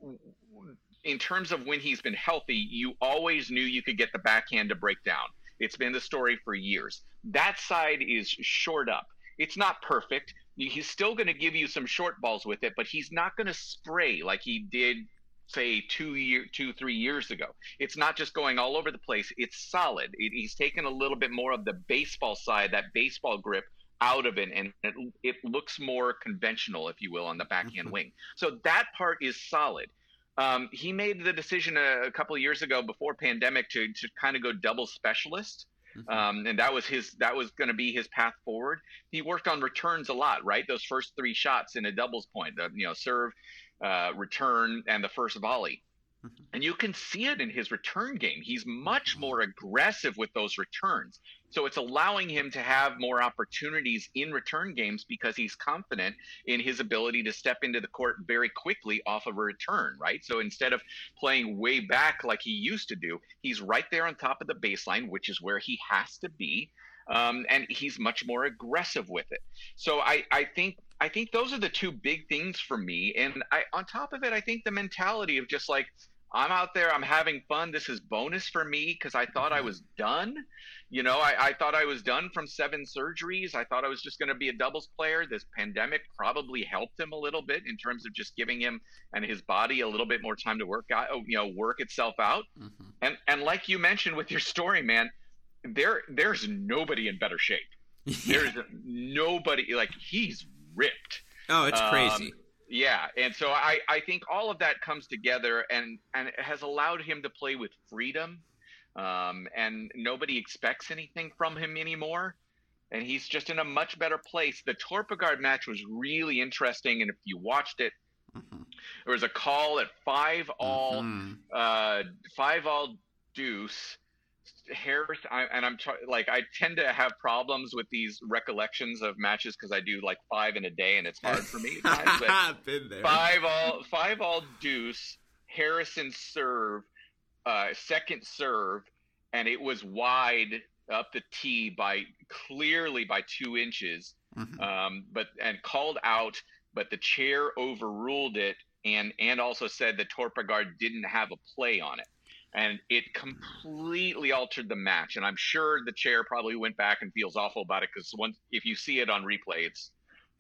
Mm-hmm. In terms of when he's been healthy, you always knew you could get the backhand to break down. It's been the story for years. That side is shored up. It's not perfect he's still going to give you some short balls with it, but he's not going to spray like he did say two year two three years ago. It's not just going all over the place. It's solid. It, he's taken a little bit more of the baseball side that baseball grip out of it and it, it looks more conventional if you will on the backhand mm-hmm. wing. So that part is solid. Um, he made the decision a, a couple of years ago before pandemic to, to kind of go double specialist Mm-hmm. Um, and that was his that was going to be his path forward. He worked on returns a lot, right? Those first three shots in a doubles point, the, you know, serve, uh, return, and the first volley. Mm-hmm. And you can see it in his return game. He's much mm-hmm. more aggressive with those returns. So it's allowing him to have more opportunities in return games because he's confident in his ability to step into the court very quickly off of a return, right? So instead of playing way back like he used to do, he's right there on top of the baseline, which is where he has to be. Um, and he's much more aggressive with it. So I, I think I think those are the two big things for me. And I, on top of it, I think the mentality of just like I'm out there, I'm having fun. This is bonus for me because I thought I mm-hmm. was done. You know, I, I, thought I was done from seven surgeries. I thought I was just going to be a doubles player. This pandemic probably helped him a little bit in terms of just giving him and his body a little bit more time to work out, you know, work itself out. Mm-hmm. And and like you mentioned with your story, man, there there's nobody in better shape. There's nobody like he's ripped. Oh, it's crazy. Yeah, and so I, I think all of that comes together and and it has allowed him to play with freedom, um, and nobody expects anything from him anymore, and he's just in a much better place. The Torpegaard match was really interesting, and if you watched it, mm-hmm. there was a call at five all, mm-hmm. uh, five all deuce Harris, I, and I'm t- like I tend to have problems with these recollections of matches because I do like five in a day, and it's hard for me. Been there. Five all, five all deuce. Harrison serve, uh, second serve, and it was wide up the tee by clearly by two inches, mm-hmm. um, but and called out, but the chair overruled it, and and also said that Torpegaard didn't have a play on it and it completely altered the match. And I'm sure the chair probably went back and feels awful about it because once if you see it on replay, it's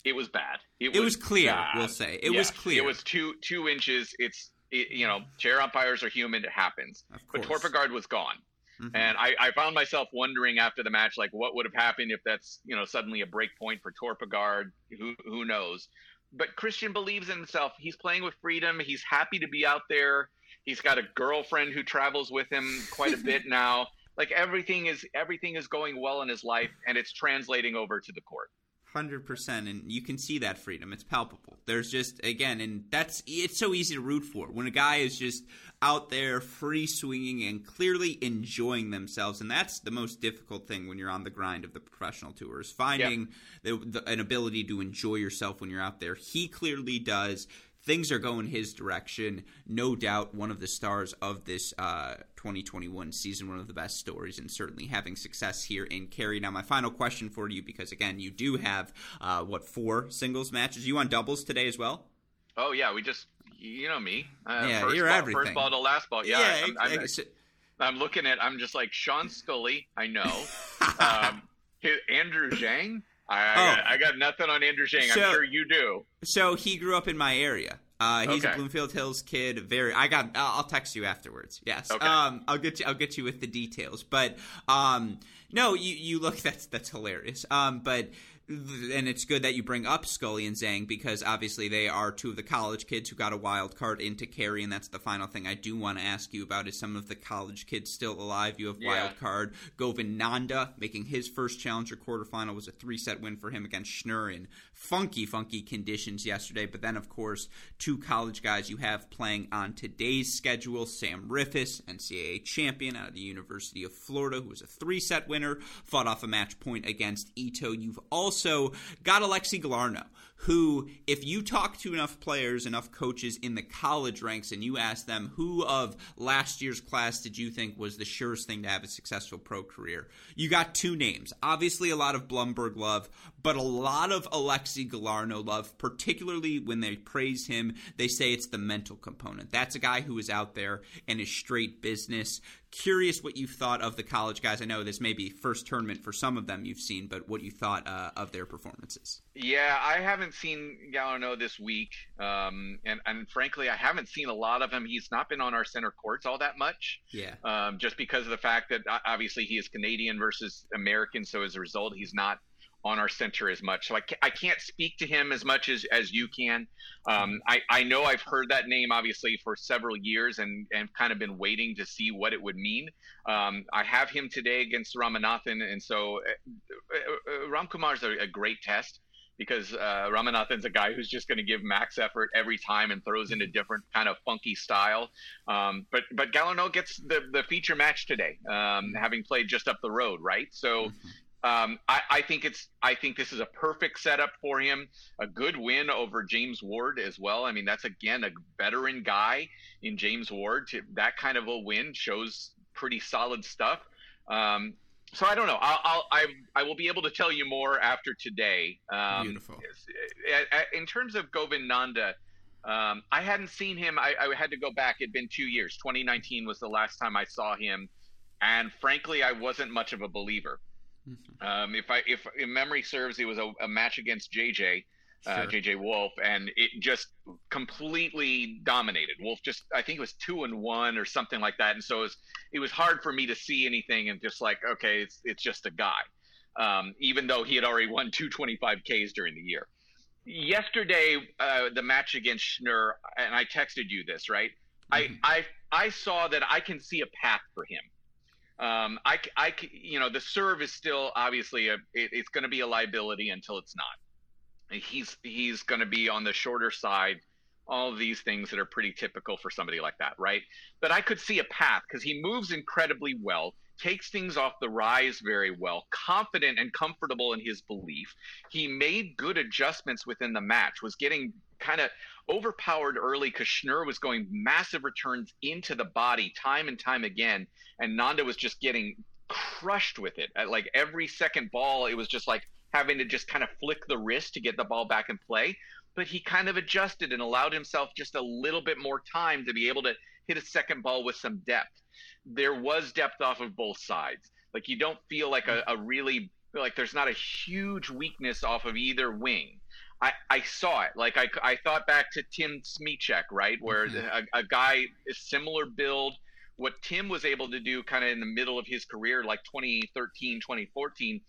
it was bad. It, it was, was, clear. Bad. We'll say it yeah, was clear. It was two two inches. It's it, you know chair umpires are human. It happens. But Torpegaard was gone. Mm-hmm. And I, I, found myself wondering after the match, like what would have happened if that's you know suddenly a break point for Torpegaard. Who who knows? But Christian believes in himself. He's playing with freedom. He's happy to be out there. He's got a girlfriend who travels with him quite a bit now. Like everything is everything is going well in his life, and it's translating over to the court. Hundred percent, and you can see that freedom. It's palpable. There's just again, and that's it's so easy to root for when a guy is just out there free swinging and clearly enjoying themselves, and that's the most difficult thing when you're on the grind of the professional tours. Finding yep. the, the, an ability to enjoy yourself when you're out there. He clearly does things are going his direction. No doubt, one of the stars of this uh, 2021 season, one of the best stories, and certainly having success here in Cary. Now, my final question for you, because again, you do have uh, what four singles matches? You on doubles today as well? Oh yeah, we just you know me. Uh, yeah, first you're ball, everything. First ball to last ball. Yeah, yeah I'm, I'm, I'm, looking at. I'm just like Sean Sculley. I know. um, Andrew Zhang. I, I, oh. got, I, got, nothing on Andrew Zhang. So, I'm sure you do. So he grew up in my area. Uh, he's okay. a Bloomfield Hills kid. Very. I got. I'll text you afterwards. Yes. Okay. Um, I'll get you. I'll get you with the details. But um, no, you you look. That's that's hilarious. Um, but and it's good that you bring up Sculley and Zhang because obviously they are two of the college kids who got a wild card into Cary, and that's the final thing I do want to ask you about is some of the college kids still alive. You have yeah. wild card Govind Nanda making his first challenger quarterfinal was a three set win for him against Schnur in funky, funky conditions yesterday. But then, of course, two college guys you have playing on today's schedule Sam Riffice, NCAA champion out of the University of Florida, who was a three set winner, fought off a match point against Ito. You've also got Alexi Galarneau, who, if you talk to enough players, enough coaches in the college ranks, and you ask them who of last year's class did you think was the surest thing to have a successful pro career, you got two names. Obviously, a lot of Blumberg love, but a lot of Alexi Galarneau love, particularly when they praise him. They say it's the mental component. That's a guy who is out there and is straight business. Curious what you thought of the college guys. I know this may be first tournament for some of them you've seen, but what you thought uh, of their performances. Yeah, I haven't seen Galarneau this week, um, and and frankly, I haven't seen a lot of him. He's not been on our center courts all that much. Yeah. Um, just because of the fact that obviously he is Canadian versus American, so as a result, he's not on our center as much. So I, ca- I can't speak to him as much as, as you can. Um, I, I know I've heard that name obviously for several years and, and kind of been waiting to see what it would mean. Um, I have him today against Ramanathan. And so uh, uh, is a, a great test because uh, Ramanathan's a guy who's just going to give max effort every time and throws in a different kind of funky style. Um, but but Galarneau gets the the feature match today, um, having played just up the road, right? So mm-hmm. Um, I, I, think it's. I think this is a perfect setup for him. A good win over James Ward as well. I mean, that's again a veteran guy in James Ward. To, that kind of a win shows pretty solid stuff. Um, so I don't know. I'll, I'll I, I will be able to tell you more after today. Um, Beautiful. In terms of Govind Nanda, um, I hadn't seen him. I, I, had to go back. It'd been two years. 2019 was the last time I saw him, and frankly, I wasn't much of a believer. Mm-hmm. Um, if I if, if memory serves, it was a, a match against JJ. Uh, JJ Wolf, and it just completely dominated. Wolf just, I think it was two and one or something like that, and so it was, it was hard for me to see anything and just like, okay, it's it's just a guy, um, even though he had already won two 25ks during the year. Yesterday, uh, the match against Schnur, and I texted you this, right? Mm-hmm. I I I saw that I can see a path for him. Um, I, I, you know, the serve is still obviously a, it, it's going to be a liability until it's not. He's he's going to be on the shorter side. All these things that are pretty typical for somebody like that, right? But I could see a path because he moves incredibly well, takes things off the rise very well, confident and comfortable in his belief. He made good adjustments within the match, was getting kind of overpowered early because Schnur was going massive returns into the body time and time again, and Nanda was just getting crushed with it. At like every second ball, it was just like having to just kind of flick the wrist to get the ball back in play. But he kind of adjusted and allowed himself just a little bit more time to be able to hit a second ball with some depth. There was depth off of both sides. Like you don't feel like a, a really like there's not a huge weakness off of either wing. I, I saw it. Like I, I thought back to Tim Smyczek, right, where mm-hmm. a, a guy is similar build. What Tim was able to do, kind of in the middle of his career, like 2013, 2014,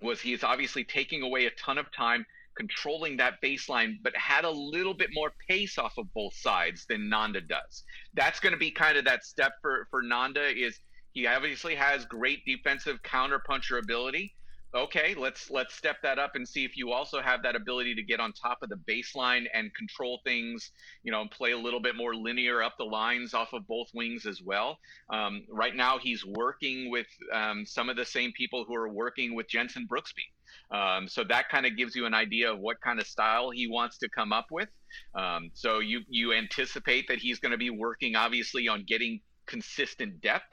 was he's obviously taking away a ton of time controlling that baseline, but had a little bit more pace off of both sides than Nanda does. That's going to be kind of that step for for Nanda. Is he obviously has great defensive counterpuncher ability, okay, let's let's step that up and see if you also have that ability to get on top of the baseline and control things, you know, and play a little bit more linear up the lines off of both wings as well. Um, right now, he's working with um, some of the same people who are working with Jenson Brooksby. Um, so that kind of gives you an idea of what kind of style he wants to come up with. Um, so you you anticipate that he's going to be working obviously on getting consistent depth.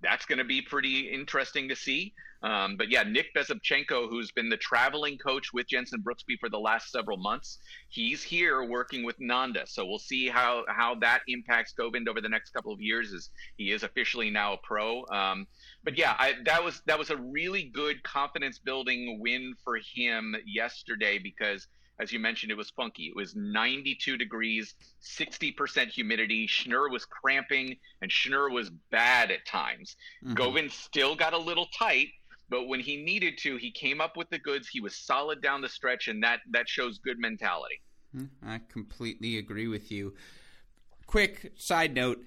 That's going to be pretty interesting to see. Um, but yeah, Nick Bezubchenko, who's been the traveling coach with Jenson Brooksby for the last several months, he's here working with Nanda. So we'll see how how that impacts Govind over the next couple of years as he is officially now a pro. Um, but yeah, I, that was that was a really good confidence building win for him yesterday because as you mentioned, it was funky. It was 92 degrees, 60% humidity. Schnur was cramping, and Schnur was bad at times. Mm-hmm. Govind still got a little tight, but when he needed to, he came up with the goods. He was solid down the stretch, and that that shows good mentality. Hmm, I completely agree with you. Quick side note: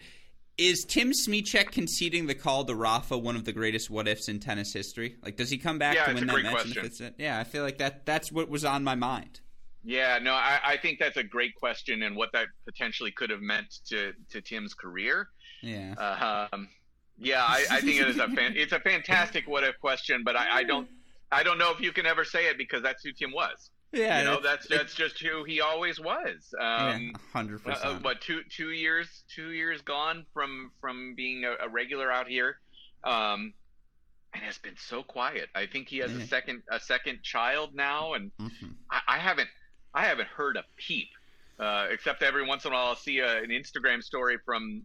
Is Tim Smyczek conceding the call to Rafa one of the greatest what ifs in tennis history? Like, does he come back yeah, to win that match? Yeah, I feel like that that's what was on my mind. Yeah, no, I, I think that's a great question, and what that potentially could have meant to to Tim's career. Yeah. Uh, um, yeah, I, I think it is a fan, it's a fantastic what if question, but I, I don't I don't know if you can ever say it because that's who Tim was. Yeah, you know that's that's just who he always was. Um, hundred yeah, percent. But two two years two years gone from from being a, a regular out here, um, and has been so quiet. I think he has yeah. a second a second child now, and mm-hmm. I, I, haven't I haven't heard a peep, uh, except every once in a while I'll see a, an Instagram story from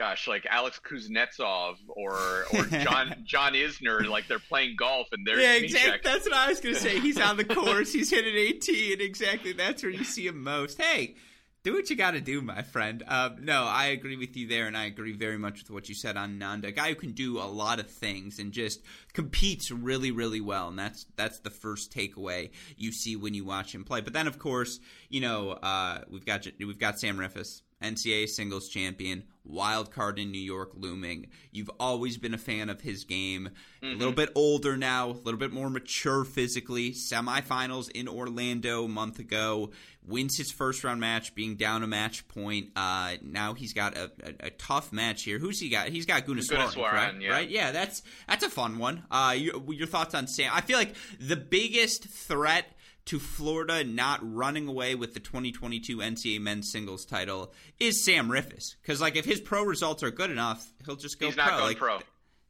gosh, like Alex Kuznetsov or or John John Isner, like they're playing golf and they're yeah, exactly. That's what I was gonna say. He's on the course, he's hitting eighteen, and exactly that's where you see him most. Hey, do what you got to do, my friend. Uh, no, I agree with you there, and I agree very much with what you said on Nanda. A guy who can do a lot of things and just competes really, really well, and that's that's the first takeaway you see when you watch him play. But then, of course, you know uh, we've got we've got Sam Riffice NCAA singles champion, wild card in New York looming. You've always been a fan of his game. Mm-hmm. A little mm-hmm. bit older now, a little bit more mature physically. Semifinals in Orlando a month ago. Wins his first round match, being down a match point. Uh, now he's got a, a, a, tough match here. Who's he got? He's got Gunneswaran, right? Yeah. right? Yeah, that's that's a fun one. Uh, your, your thoughts on Sam? I feel like the biggest threat – to Florida not running away with the 2022 NCAA men's singles title is Sam Riffice. Because like if his pro results are good enough, he'll just go He's pro. not going like, pro.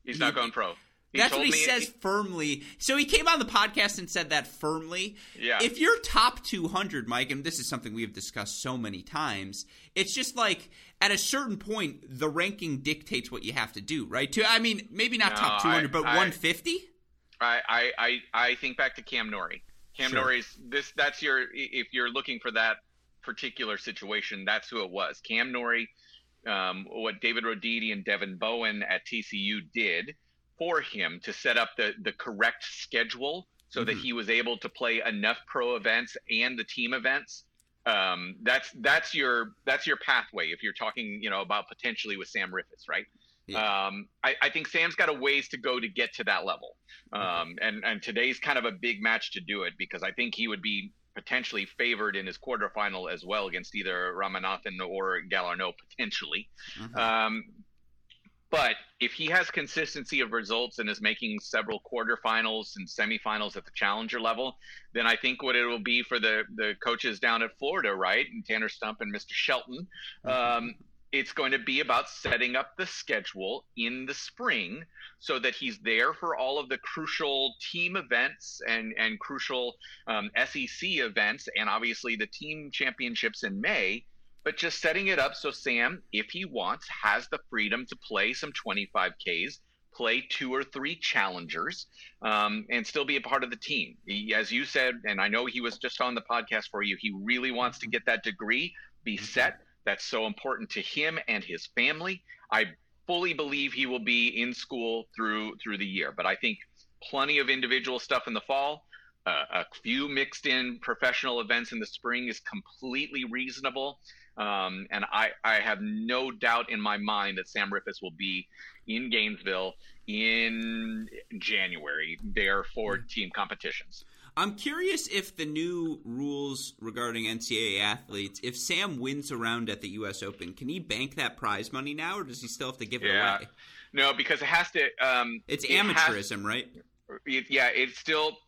He's he, not going pro. He that's what he says he, firmly. So he came on the podcast and said that firmly. Yeah. If you're top 200, Mike, and this is something we have discussed so many times, it's just like at a certain point, the ranking dictates what you have to do, right? To I mean, maybe not no, top 200, I, but 150. I, I I I think back to Cam Norrie. Cam sure. Norrie's this that's your if you're looking for that particular situation, that's who it was. Cam Norrie. um, what David Roditi and Devin Bowen at TCU did for him to set up the the correct schedule so mm-hmm. that he was able to play enough pro events and the team events. Um, that's that's your that's your pathway if you're talking you know about potentially with Sam Riffice, right? Yeah. Um, I, I, think Sam's got a ways to go to get to that level. Um, and, and today's kind of a big match to do it because I think he would be potentially favored in his quarterfinal as well against either Ramanathan or Galarneau potentially. Mm-hmm. Um, but if he has consistency of results and is making several quarterfinals and semifinals at the challenger level, then I think what it will be for the the coaches down at Florida, right, and Tanner Stump and Mr. Shelton, mm-hmm. um, it's going to be about setting up the schedule in the spring so that he's there for all of the crucial team events and and crucial um, SEC events and obviously the team championships in May. But just setting it up so Sam, if he wants, has the freedom to play some 25Ks, play two or three challengers, um, and still be a part of the team. He, as you said, and I know he was just on the podcast for you, he really wants to get that degree, be set that's so important to him and his family. I fully believe he will be in school through through the year, but I think plenty of individual stuff in the fall. Uh, a few mixed in professional events in the spring is completely reasonable. Um, and I, I have no doubt in my mind that Sam Riffice will be in Gainesville in January there for team competitions. I'm curious if the new rules regarding NCAA athletes, if Sam wins around at the U.S. Open, can he bank that prize money now, or does he still have to give it yeah. away? No, because it has to. Um, it's it amateurism, has, right? It, yeah, it's still,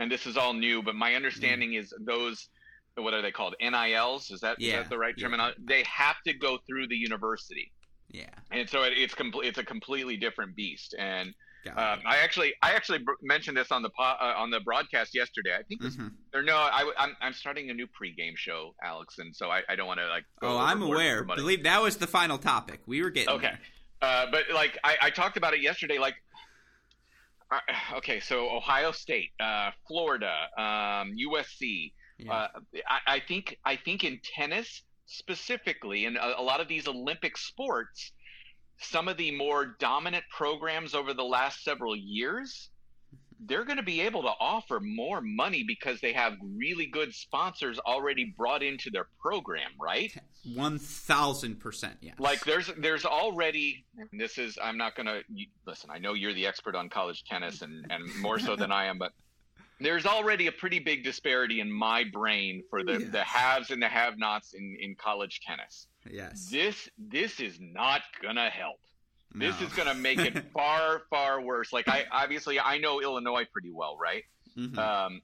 and this is all new, but my understanding mm. is those what are they called? NILs? Is that, yeah. is that the right terminology? Yeah. They have to go through the university. Yeah. And so it, it's complete. It's a completely different beast. And um, I actually, I actually mentioned this on the po- uh, on the broadcast yesterday. I think, mm-hmm. or no, I, I'm, I'm starting a new pregame show, Alex, and so I, I don't want to like. oh, I'm aware. Believe that was the final topic. We were getting okay, uh, but like I, I talked about it yesterday. Like, uh, okay, so Ohio State, uh, Florida, um, USC. Yeah. Uh, I, I think I think in tennis specifically, and a, a lot of these Olympic sports some of the more dominant programs over the last several years, they're going to be able to offer more money because they have really good sponsors already brought into their program, right? One thousand percent, yes. Like there's there's already this is I'm not going to listen. I know you're the expert on college tennis and and more so than I am, but there's already a pretty big disparity in my brain for the yes. the haves and the have-nots in in college tennis. Yes. This this is not gonna help. No. This is gonna make it far far worse. Like I obviously I know Illinois pretty well, right? Mm-hmm. Um,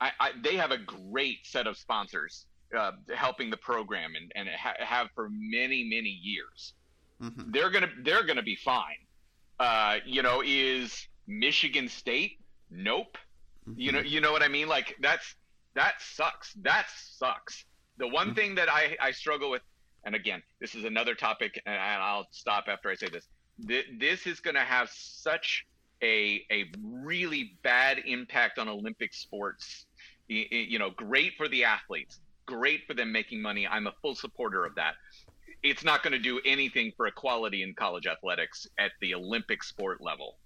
I, I, they have a great set of sponsors uh, helping the program and and ha- have for many many years. Mm-hmm. They're gonna they're gonna be fine. Uh, you know, is Michigan State? Nope. Mm-hmm. You know you know what I mean? Like that's that sucks. That sucks. The one mm-hmm. thing that I I struggle with and again, this is another topic, and I'll stop after I say this. This is going to have such a a really bad impact on Olympic sports. You know, great for the athletes, great for them making money. I'm a full supporter of that. It's not going to do anything for equality in college athletics at the Olympic sport level.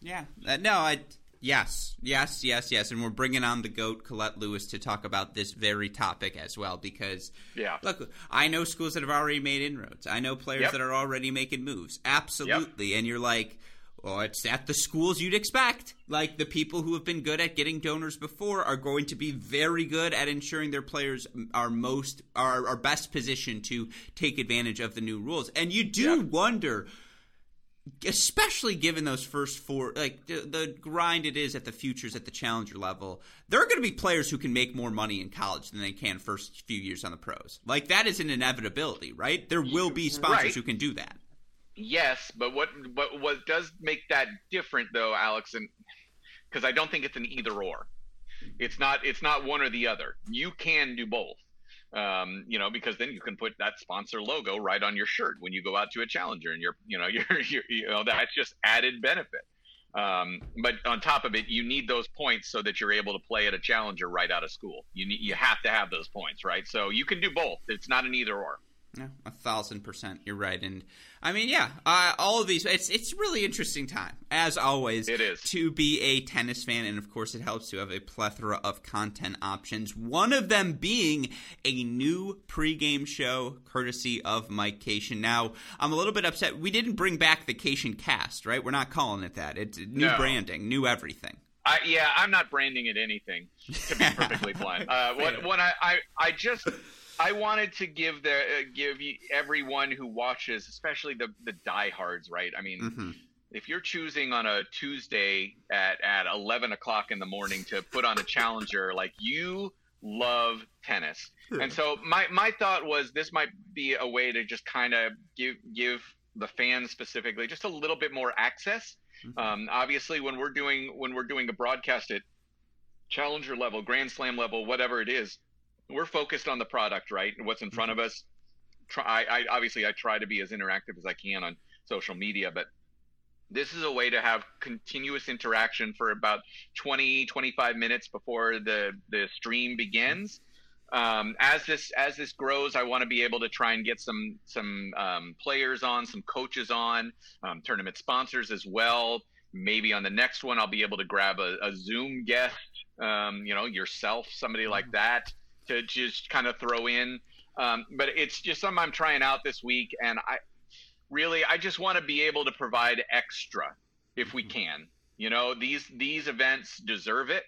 Yeah, uh, no, I Yes, yes, yes, yes. And we're bringing on the GOAT, Colette Lewis, to talk about this very topic as well because, yeah. look, I know schools that have already made inroads. I know players yep. that are already making moves. Absolutely. Yep. And you're like, well, it's at the schools you'd expect. Like the people who have been good at getting donors before are going to be very good at ensuring their players are most are, are best positioned to take advantage of the new rules. And you do yep. wonder – especially given those first four, like the, the, grind it is at the futures at the challenger level, there are going to be players who can make more money in college than they can first few years on the pros. Like that is an inevitability, right? There will be sponsors right. who can do that. Yes, but what what what does make that different though, Alex, and because I don't think it's an either or. It's not it's not one or the other. You can do both um, you know, because then you can put that sponsor logo right on your shirt when you go out to a challenger, and you're, you know, you're, you're you know, that's just added benefit. Um, but on top of it, you need those points so that you're able to play at a challenger right out of school. You need, you have to have those points, right? So you can do both. It's not an either or. Yeah, a thousand percent. You're right, and I mean, yeah, uh, all of these. It's it's really interesting time, as always. It is to be a tennis fan, and of course, it helps to have a plethora of content options. One of them being a new pregame show, courtesy of Mike Cation. Now, I'm a little bit upset. We didn't bring back the Cation Cast, right? We're not calling it that. It's new no. branding, new everything. I, yeah, I'm not branding it anything. To be perfectly blunt, uh, what, what I, I I just I wanted to give the uh, give everyone who watches, especially the the diehards, right? I mean, mm-hmm. if you're choosing on a Tuesday at at 11 o'clock in the morning to put on a challenger, like you love tennis, and so my my thought was this might be a way to just kind of give give the fans specifically just a little bit more access. Mm-hmm. Um, obviously, when we're doing when we're doing a broadcast at challenger level, grand slam level, whatever it is we're focused on the product, right? And what's in front of mm-hmm. us. Try, I, obviously I try to be as interactive as I can on social media, but this is a way to have continuous interaction for about 20 25 minutes before the the stream begins um, as this as this grows i want to be able to try and get some some um, players on some coaches on um, tournament sponsors as well maybe on the next one i'll be able to grab a, a zoom guest um, you know yourself somebody like mm-hmm. that to just kind of throw in. Um, but it's just something I'm trying out this week, and I really I just want to be able to provide extra if we can. You know, these these events deserve it.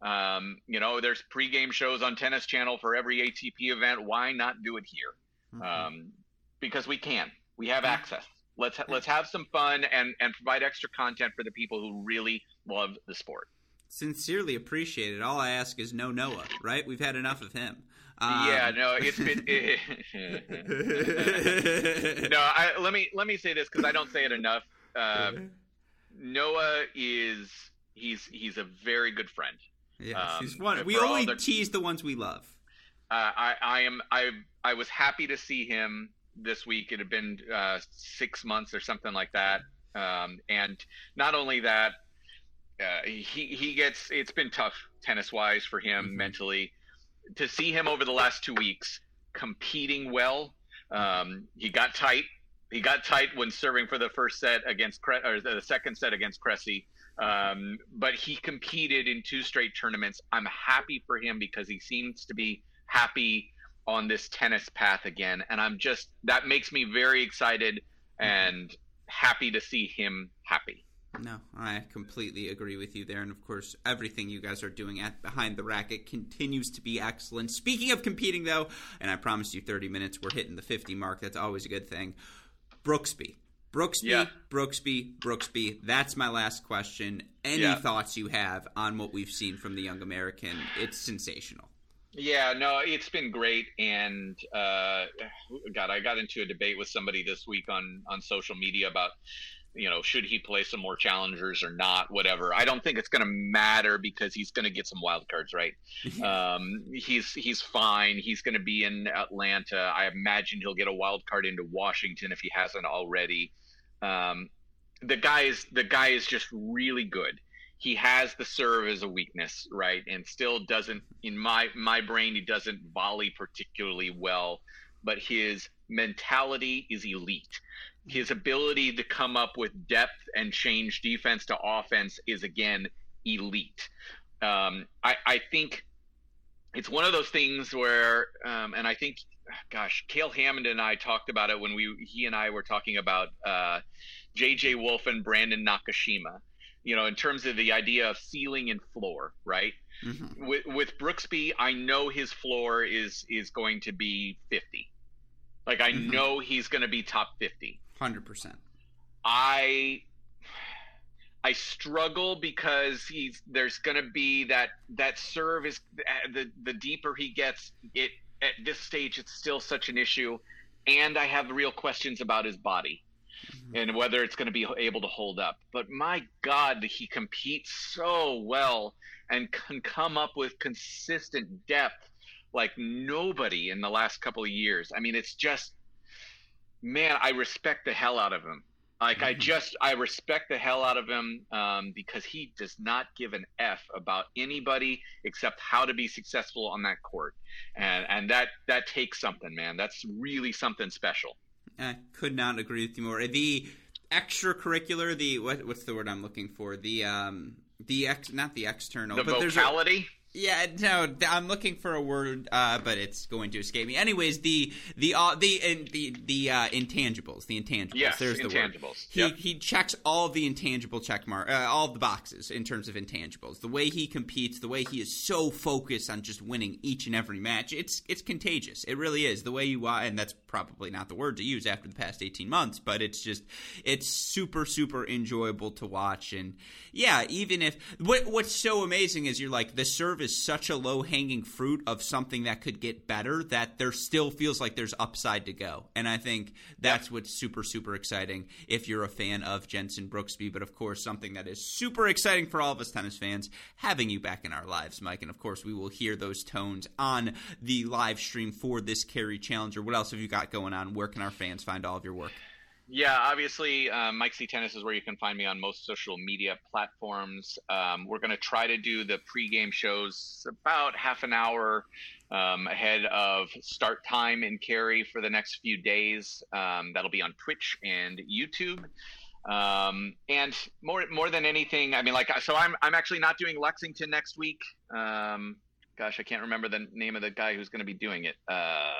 Um, you know, there's pregame shows on Tennis Channel for every ATP event. Why not do it here? Mm-hmm. Um, because we can. We have access. Let's ha- let's have some fun and and provide extra content for the people who really love the sport. Sincerely appreciate it. All I ask is no Noah. Right? We've had enough of him. Um, yeah, no, it's been. It, no, I, let me let me say this because I don't say it enough. Uh, Noah is he's he's a very good friend. Yeah, um, he's one. We only the, tease the ones we love. Uh, I I am I I was happy to see him this week. It had been uh, six months or something like that, um, and not only that, uh, he he gets it's been tough tennis wise for him mm-hmm. mentally to see him over the last two weeks competing well. Um, he got tight. He got tight when serving for the first set against Cre- or the second set against Cressy. Um, but he competed in two straight tournaments. I'm happy for him because he seems to be happy on this tennis path again, and I'm just that makes me very excited and happy to see him happy. No, I completely agree with you there. And of course, everything you guys are doing at Behind the Racquet continues to be excellent. Speaking of competing, though, and I promised you 30 minutes, we're hitting the 50 mark. That's always a good thing. Brooksby. Brooksby, yeah. Brooksby, Brooksby. That's my last question. Any yeah. thoughts you have on what we've seen from the young American? It's sensational. Yeah, no, it's been great, and uh, God, I got into a debate with somebody this week on on social media about you know, should he play some more challengers or not, whatever. I don't think it's going to matter because he's going to get some wild cards, right? um, he's he's fine. He's going to be in Atlanta. I imagine he'll get a wild card into Washington if he hasn't already. Um, the guy is the guy is just really good. He has the serve as a weakness, right? And still doesn't in my my brain he doesn't volley particularly well, but his mentality is elite his ability to come up with depth and change defense to offense is again elite. Um, I, I, think it's one of those things where, um, and I think, gosh, Cale Hammond and I talked about it when we he and I were talking about uh, J.J. Wolf and Brandon Nakashima. You know, in terms of the idea of ceiling and floor, right? Mm-hmm. With with Brooksby, I know his floor is is going to be fifty. Like I mm-hmm. know he's going to be top fifty. Hundred percent. I I struggle because he's there's going to be that that serve is the the deeper he gets it at this stage it's still such an issue and I have real questions about his body mm-hmm. and whether it's going to be able to hold up but my god he competes so well and can come up with consistent depth like nobody in the last couple of years I mean it's just man, I respect the hell out of him. Like I just I respect the hell out of him um, because he does not give an f about anybody except how to be successful on that court, and and that that takes something, man. That's really something special. I could not agree with you more. The extracurricular, the what, what's the word I'm looking for? The um the ex not the external, the but vocality. Yeah, no, I'm looking for a word, uh, but it's going to escape me. Anyways, the the uh, the and the the uh, intangibles, the intangibles. Yes, there's intangibles. the word. He yep. he checks all the intangible check mark, uh, all the boxes in terms of intangibles. The way he competes, the way he is so focused on just winning each and every match, it's it's contagious. It really is. The way you uh, and that's probably not the word to use after the past 18 months, but it's just it's super super enjoyable to watch. And yeah, even if what what's so amazing is you're like the service is such a low hanging fruit of something that could get better that there still feels like there's upside to go. And I think that's what's super, super exciting if you're a fan of Jenson Brooksby. But of course, something that is super exciting for all of us tennis fans, having you back in our lives, Mike. And of course, we will hear those tones on the live stream for this Cary Challenger. What else have you got going on? Where can our fans find all of your work? Yeah, obviously, um, Mike C Tennis is where you can find me on most social media platforms. Um, we're going to try to do the pregame shows about half an hour um, ahead of start time in Cary for the next few days. Um, that'll be on Twitch and YouTube. Um, and more more than anything, I mean, like, so I'm I'm actually not doing Lexington next week. Um, gosh, I can't remember the name of the guy who's going to be doing it. Uh,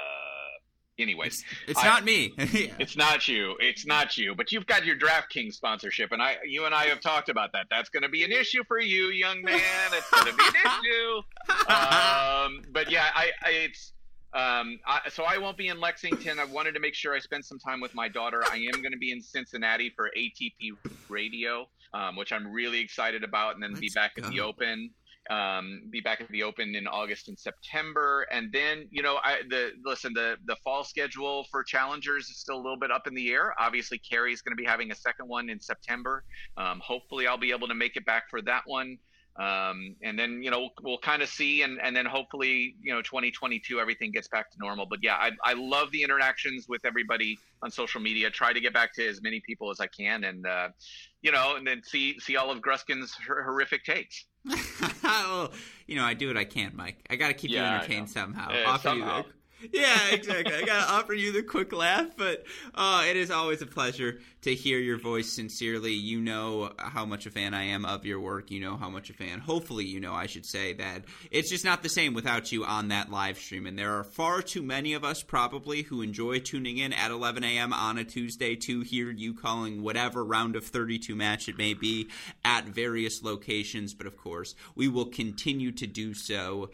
anyways, it's, it's I, not me. yeah. It's not you. It's not you. But you've got your DraftKings sponsorship, and I, you and I have talked about that. That's going to be an issue for you, young man. It's going to be an issue. Um, but yeah, I, I it's. Um, I, so I won't be in Lexington. I wanted to make sure I spend some time with my daughter. I am going to be in Cincinnati for ATP Radio, um, which I'm really excited about, and then Let's be back go. at the Open um, be back at the Open in August and September, and then you know, I the listen the the fall schedule for challengers is still a little bit up in the air. Obviously, Cary's going to be having a second one in September. Um, hopefully, I'll be able to make it back for that one. Um, and then you know we'll, we'll kind of see, and and then hopefully you know 2022 everything gets back to normal. But yeah, I I love the interactions with everybody on social media. Try to get back to as many people as I can, and uh, you know, and then see see all of Gruskin's horrific takes. well, you know, I do what I can, Mike. I got to keep yeah, you entertained somehow. Uh, somehow yeah, exactly. I gotta offer you the quick laugh, but uh, it is always a pleasure to hear your voice sincerely. You know how much a fan I am of your work. You know how much a fan. Hopefully, you know I should say that it's just not the same without you on that live stream. And there are far too many of us probably who enjoy tuning in at 11 a.m. on a Tuesday to hear you calling whatever round of 32 match it may be at various locations. But of course, we will continue to do so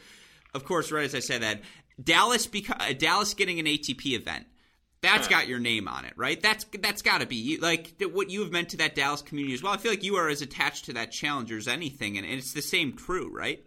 of course, right as I said that, Dallas beca- uh, Dallas getting an ATP event. That's got your name on it, right? That's that's got to be like what you have meant to that Dallas community as well. I feel like you are as attached to that challenger as anything, and it's the same crew, right?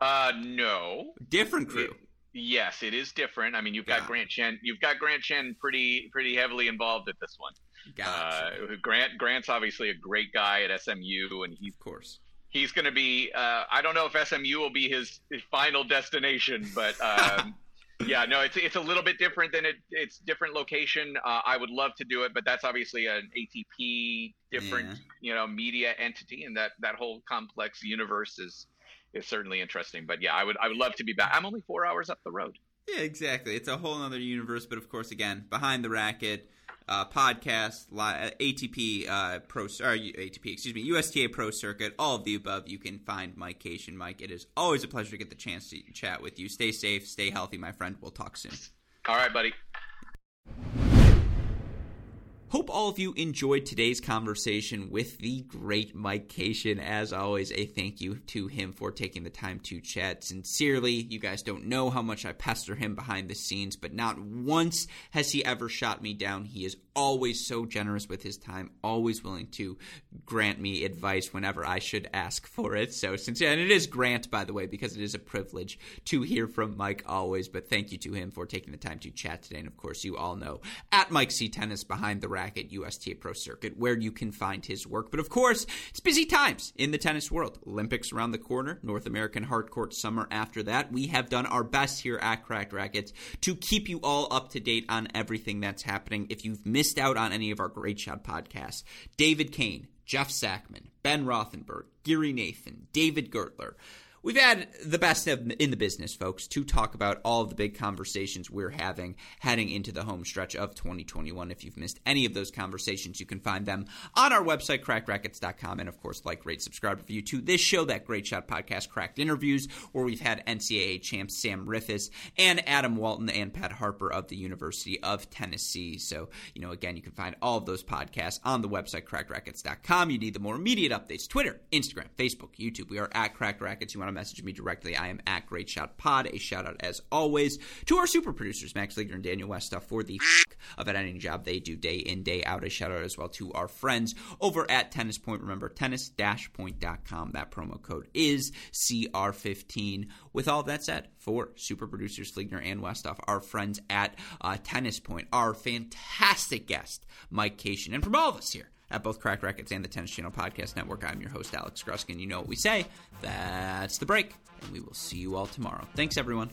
Uh, no, different crew. It, yes, it is different. I mean, you've got yeah. Grant Chen. You've got Grant Chen pretty pretty heavily involved at this one. Gotcha. Uh, Grant Grant's obviously a great guy at SMU, and he's of course he's going to be. Uh, I don't know if SMU will be his, his final destination, but um, yeah, no, it's it's a little bit different than it. It's different location. Uh, I would love to do it, but that's obviously an ATP different, yeah. you know, media entity, and that that whole complex universe is is certainly interesting. But yeah, I would I would love to be back. I'm only four hours up the road. Yeah, exactly. It's a whole other universe, but of course, again, Behind the Racquet uh, podcast, uh, ATP uh, Pro, or ATP, excuse me, USTA Pro Circuit, all of the above. You can find Mike Cation. Mike, it is always a pleasure to get the chance to chat with you. Stay safe, stay healthy, my friend. We'll talk soon. All right, buddy. Hope all of you enjoyed today's conversation with the great Mike Cation. As always, a thank you to him for taking the time to chat. Sincerely, you guys don't know how much I pester him behind the scenes, but not once has he ever shot me down. He is always so generous with his time, always willing to grant me advice whenever I should ask for it. So, since and it is grant, by the way, because it is a privilege to hear from Mike always. But thank you to him for taking the time to chat today. And of course, you all know at Mike C Tennis behind the Racquet USTA Pro Circuit, where you can find his work. But of course, it's busy times in the tennis world. Olympics around the corner, North American Hardcourt summer after that. We have done our best here at Cracked Racquets to keep you all up to date on everything that's happening. If you've missed out on any of our Great Shot podcasts, David Kane, Jeff Sackmann, Ben Rothenberg, Gary Nathan, David Gertler, We've had the best in the business, folks, to talk about all of the big conversations we're having heading into the home stretch of 2021. If you've missed any of those conversations, you can find them on our website, crackedracquets.com. And of course, like, rate, subscribe, review to this show, that Great Shot Podcast, Cracked Interviews, where we've had NCAA champs Sam Riffice and Adam Walton and Pat Harper of the University of Tennessee. So, you know, again, you can find all of those podcasts on the website, crackedracquets.com. You need the more immediate updates Twitter, Instagram, Facebook, YouTube. We are at Cracked Racquets. You want to message me directly, I am at Great Shot Pod. A shout out, as always, to our super producers, Max Leader and Daniel Westoff, for the f- of an editing job they do day in, day out. A shout out as well to our friends over at Tennis Point. Remember, tennis-point.com. That promo code is CR15. With all that said, for super producers Fligner and Westoff, our friends at uh, Tennis Point, our fantastic guest, Mike Cation, and from all of us here at both Cracked Racquets and the Tennis Channel Podcast Network. I'm your host, Alex Gruskin. You know what we say. That's the break, and we will see you all tomorrow. Thanks, everyone.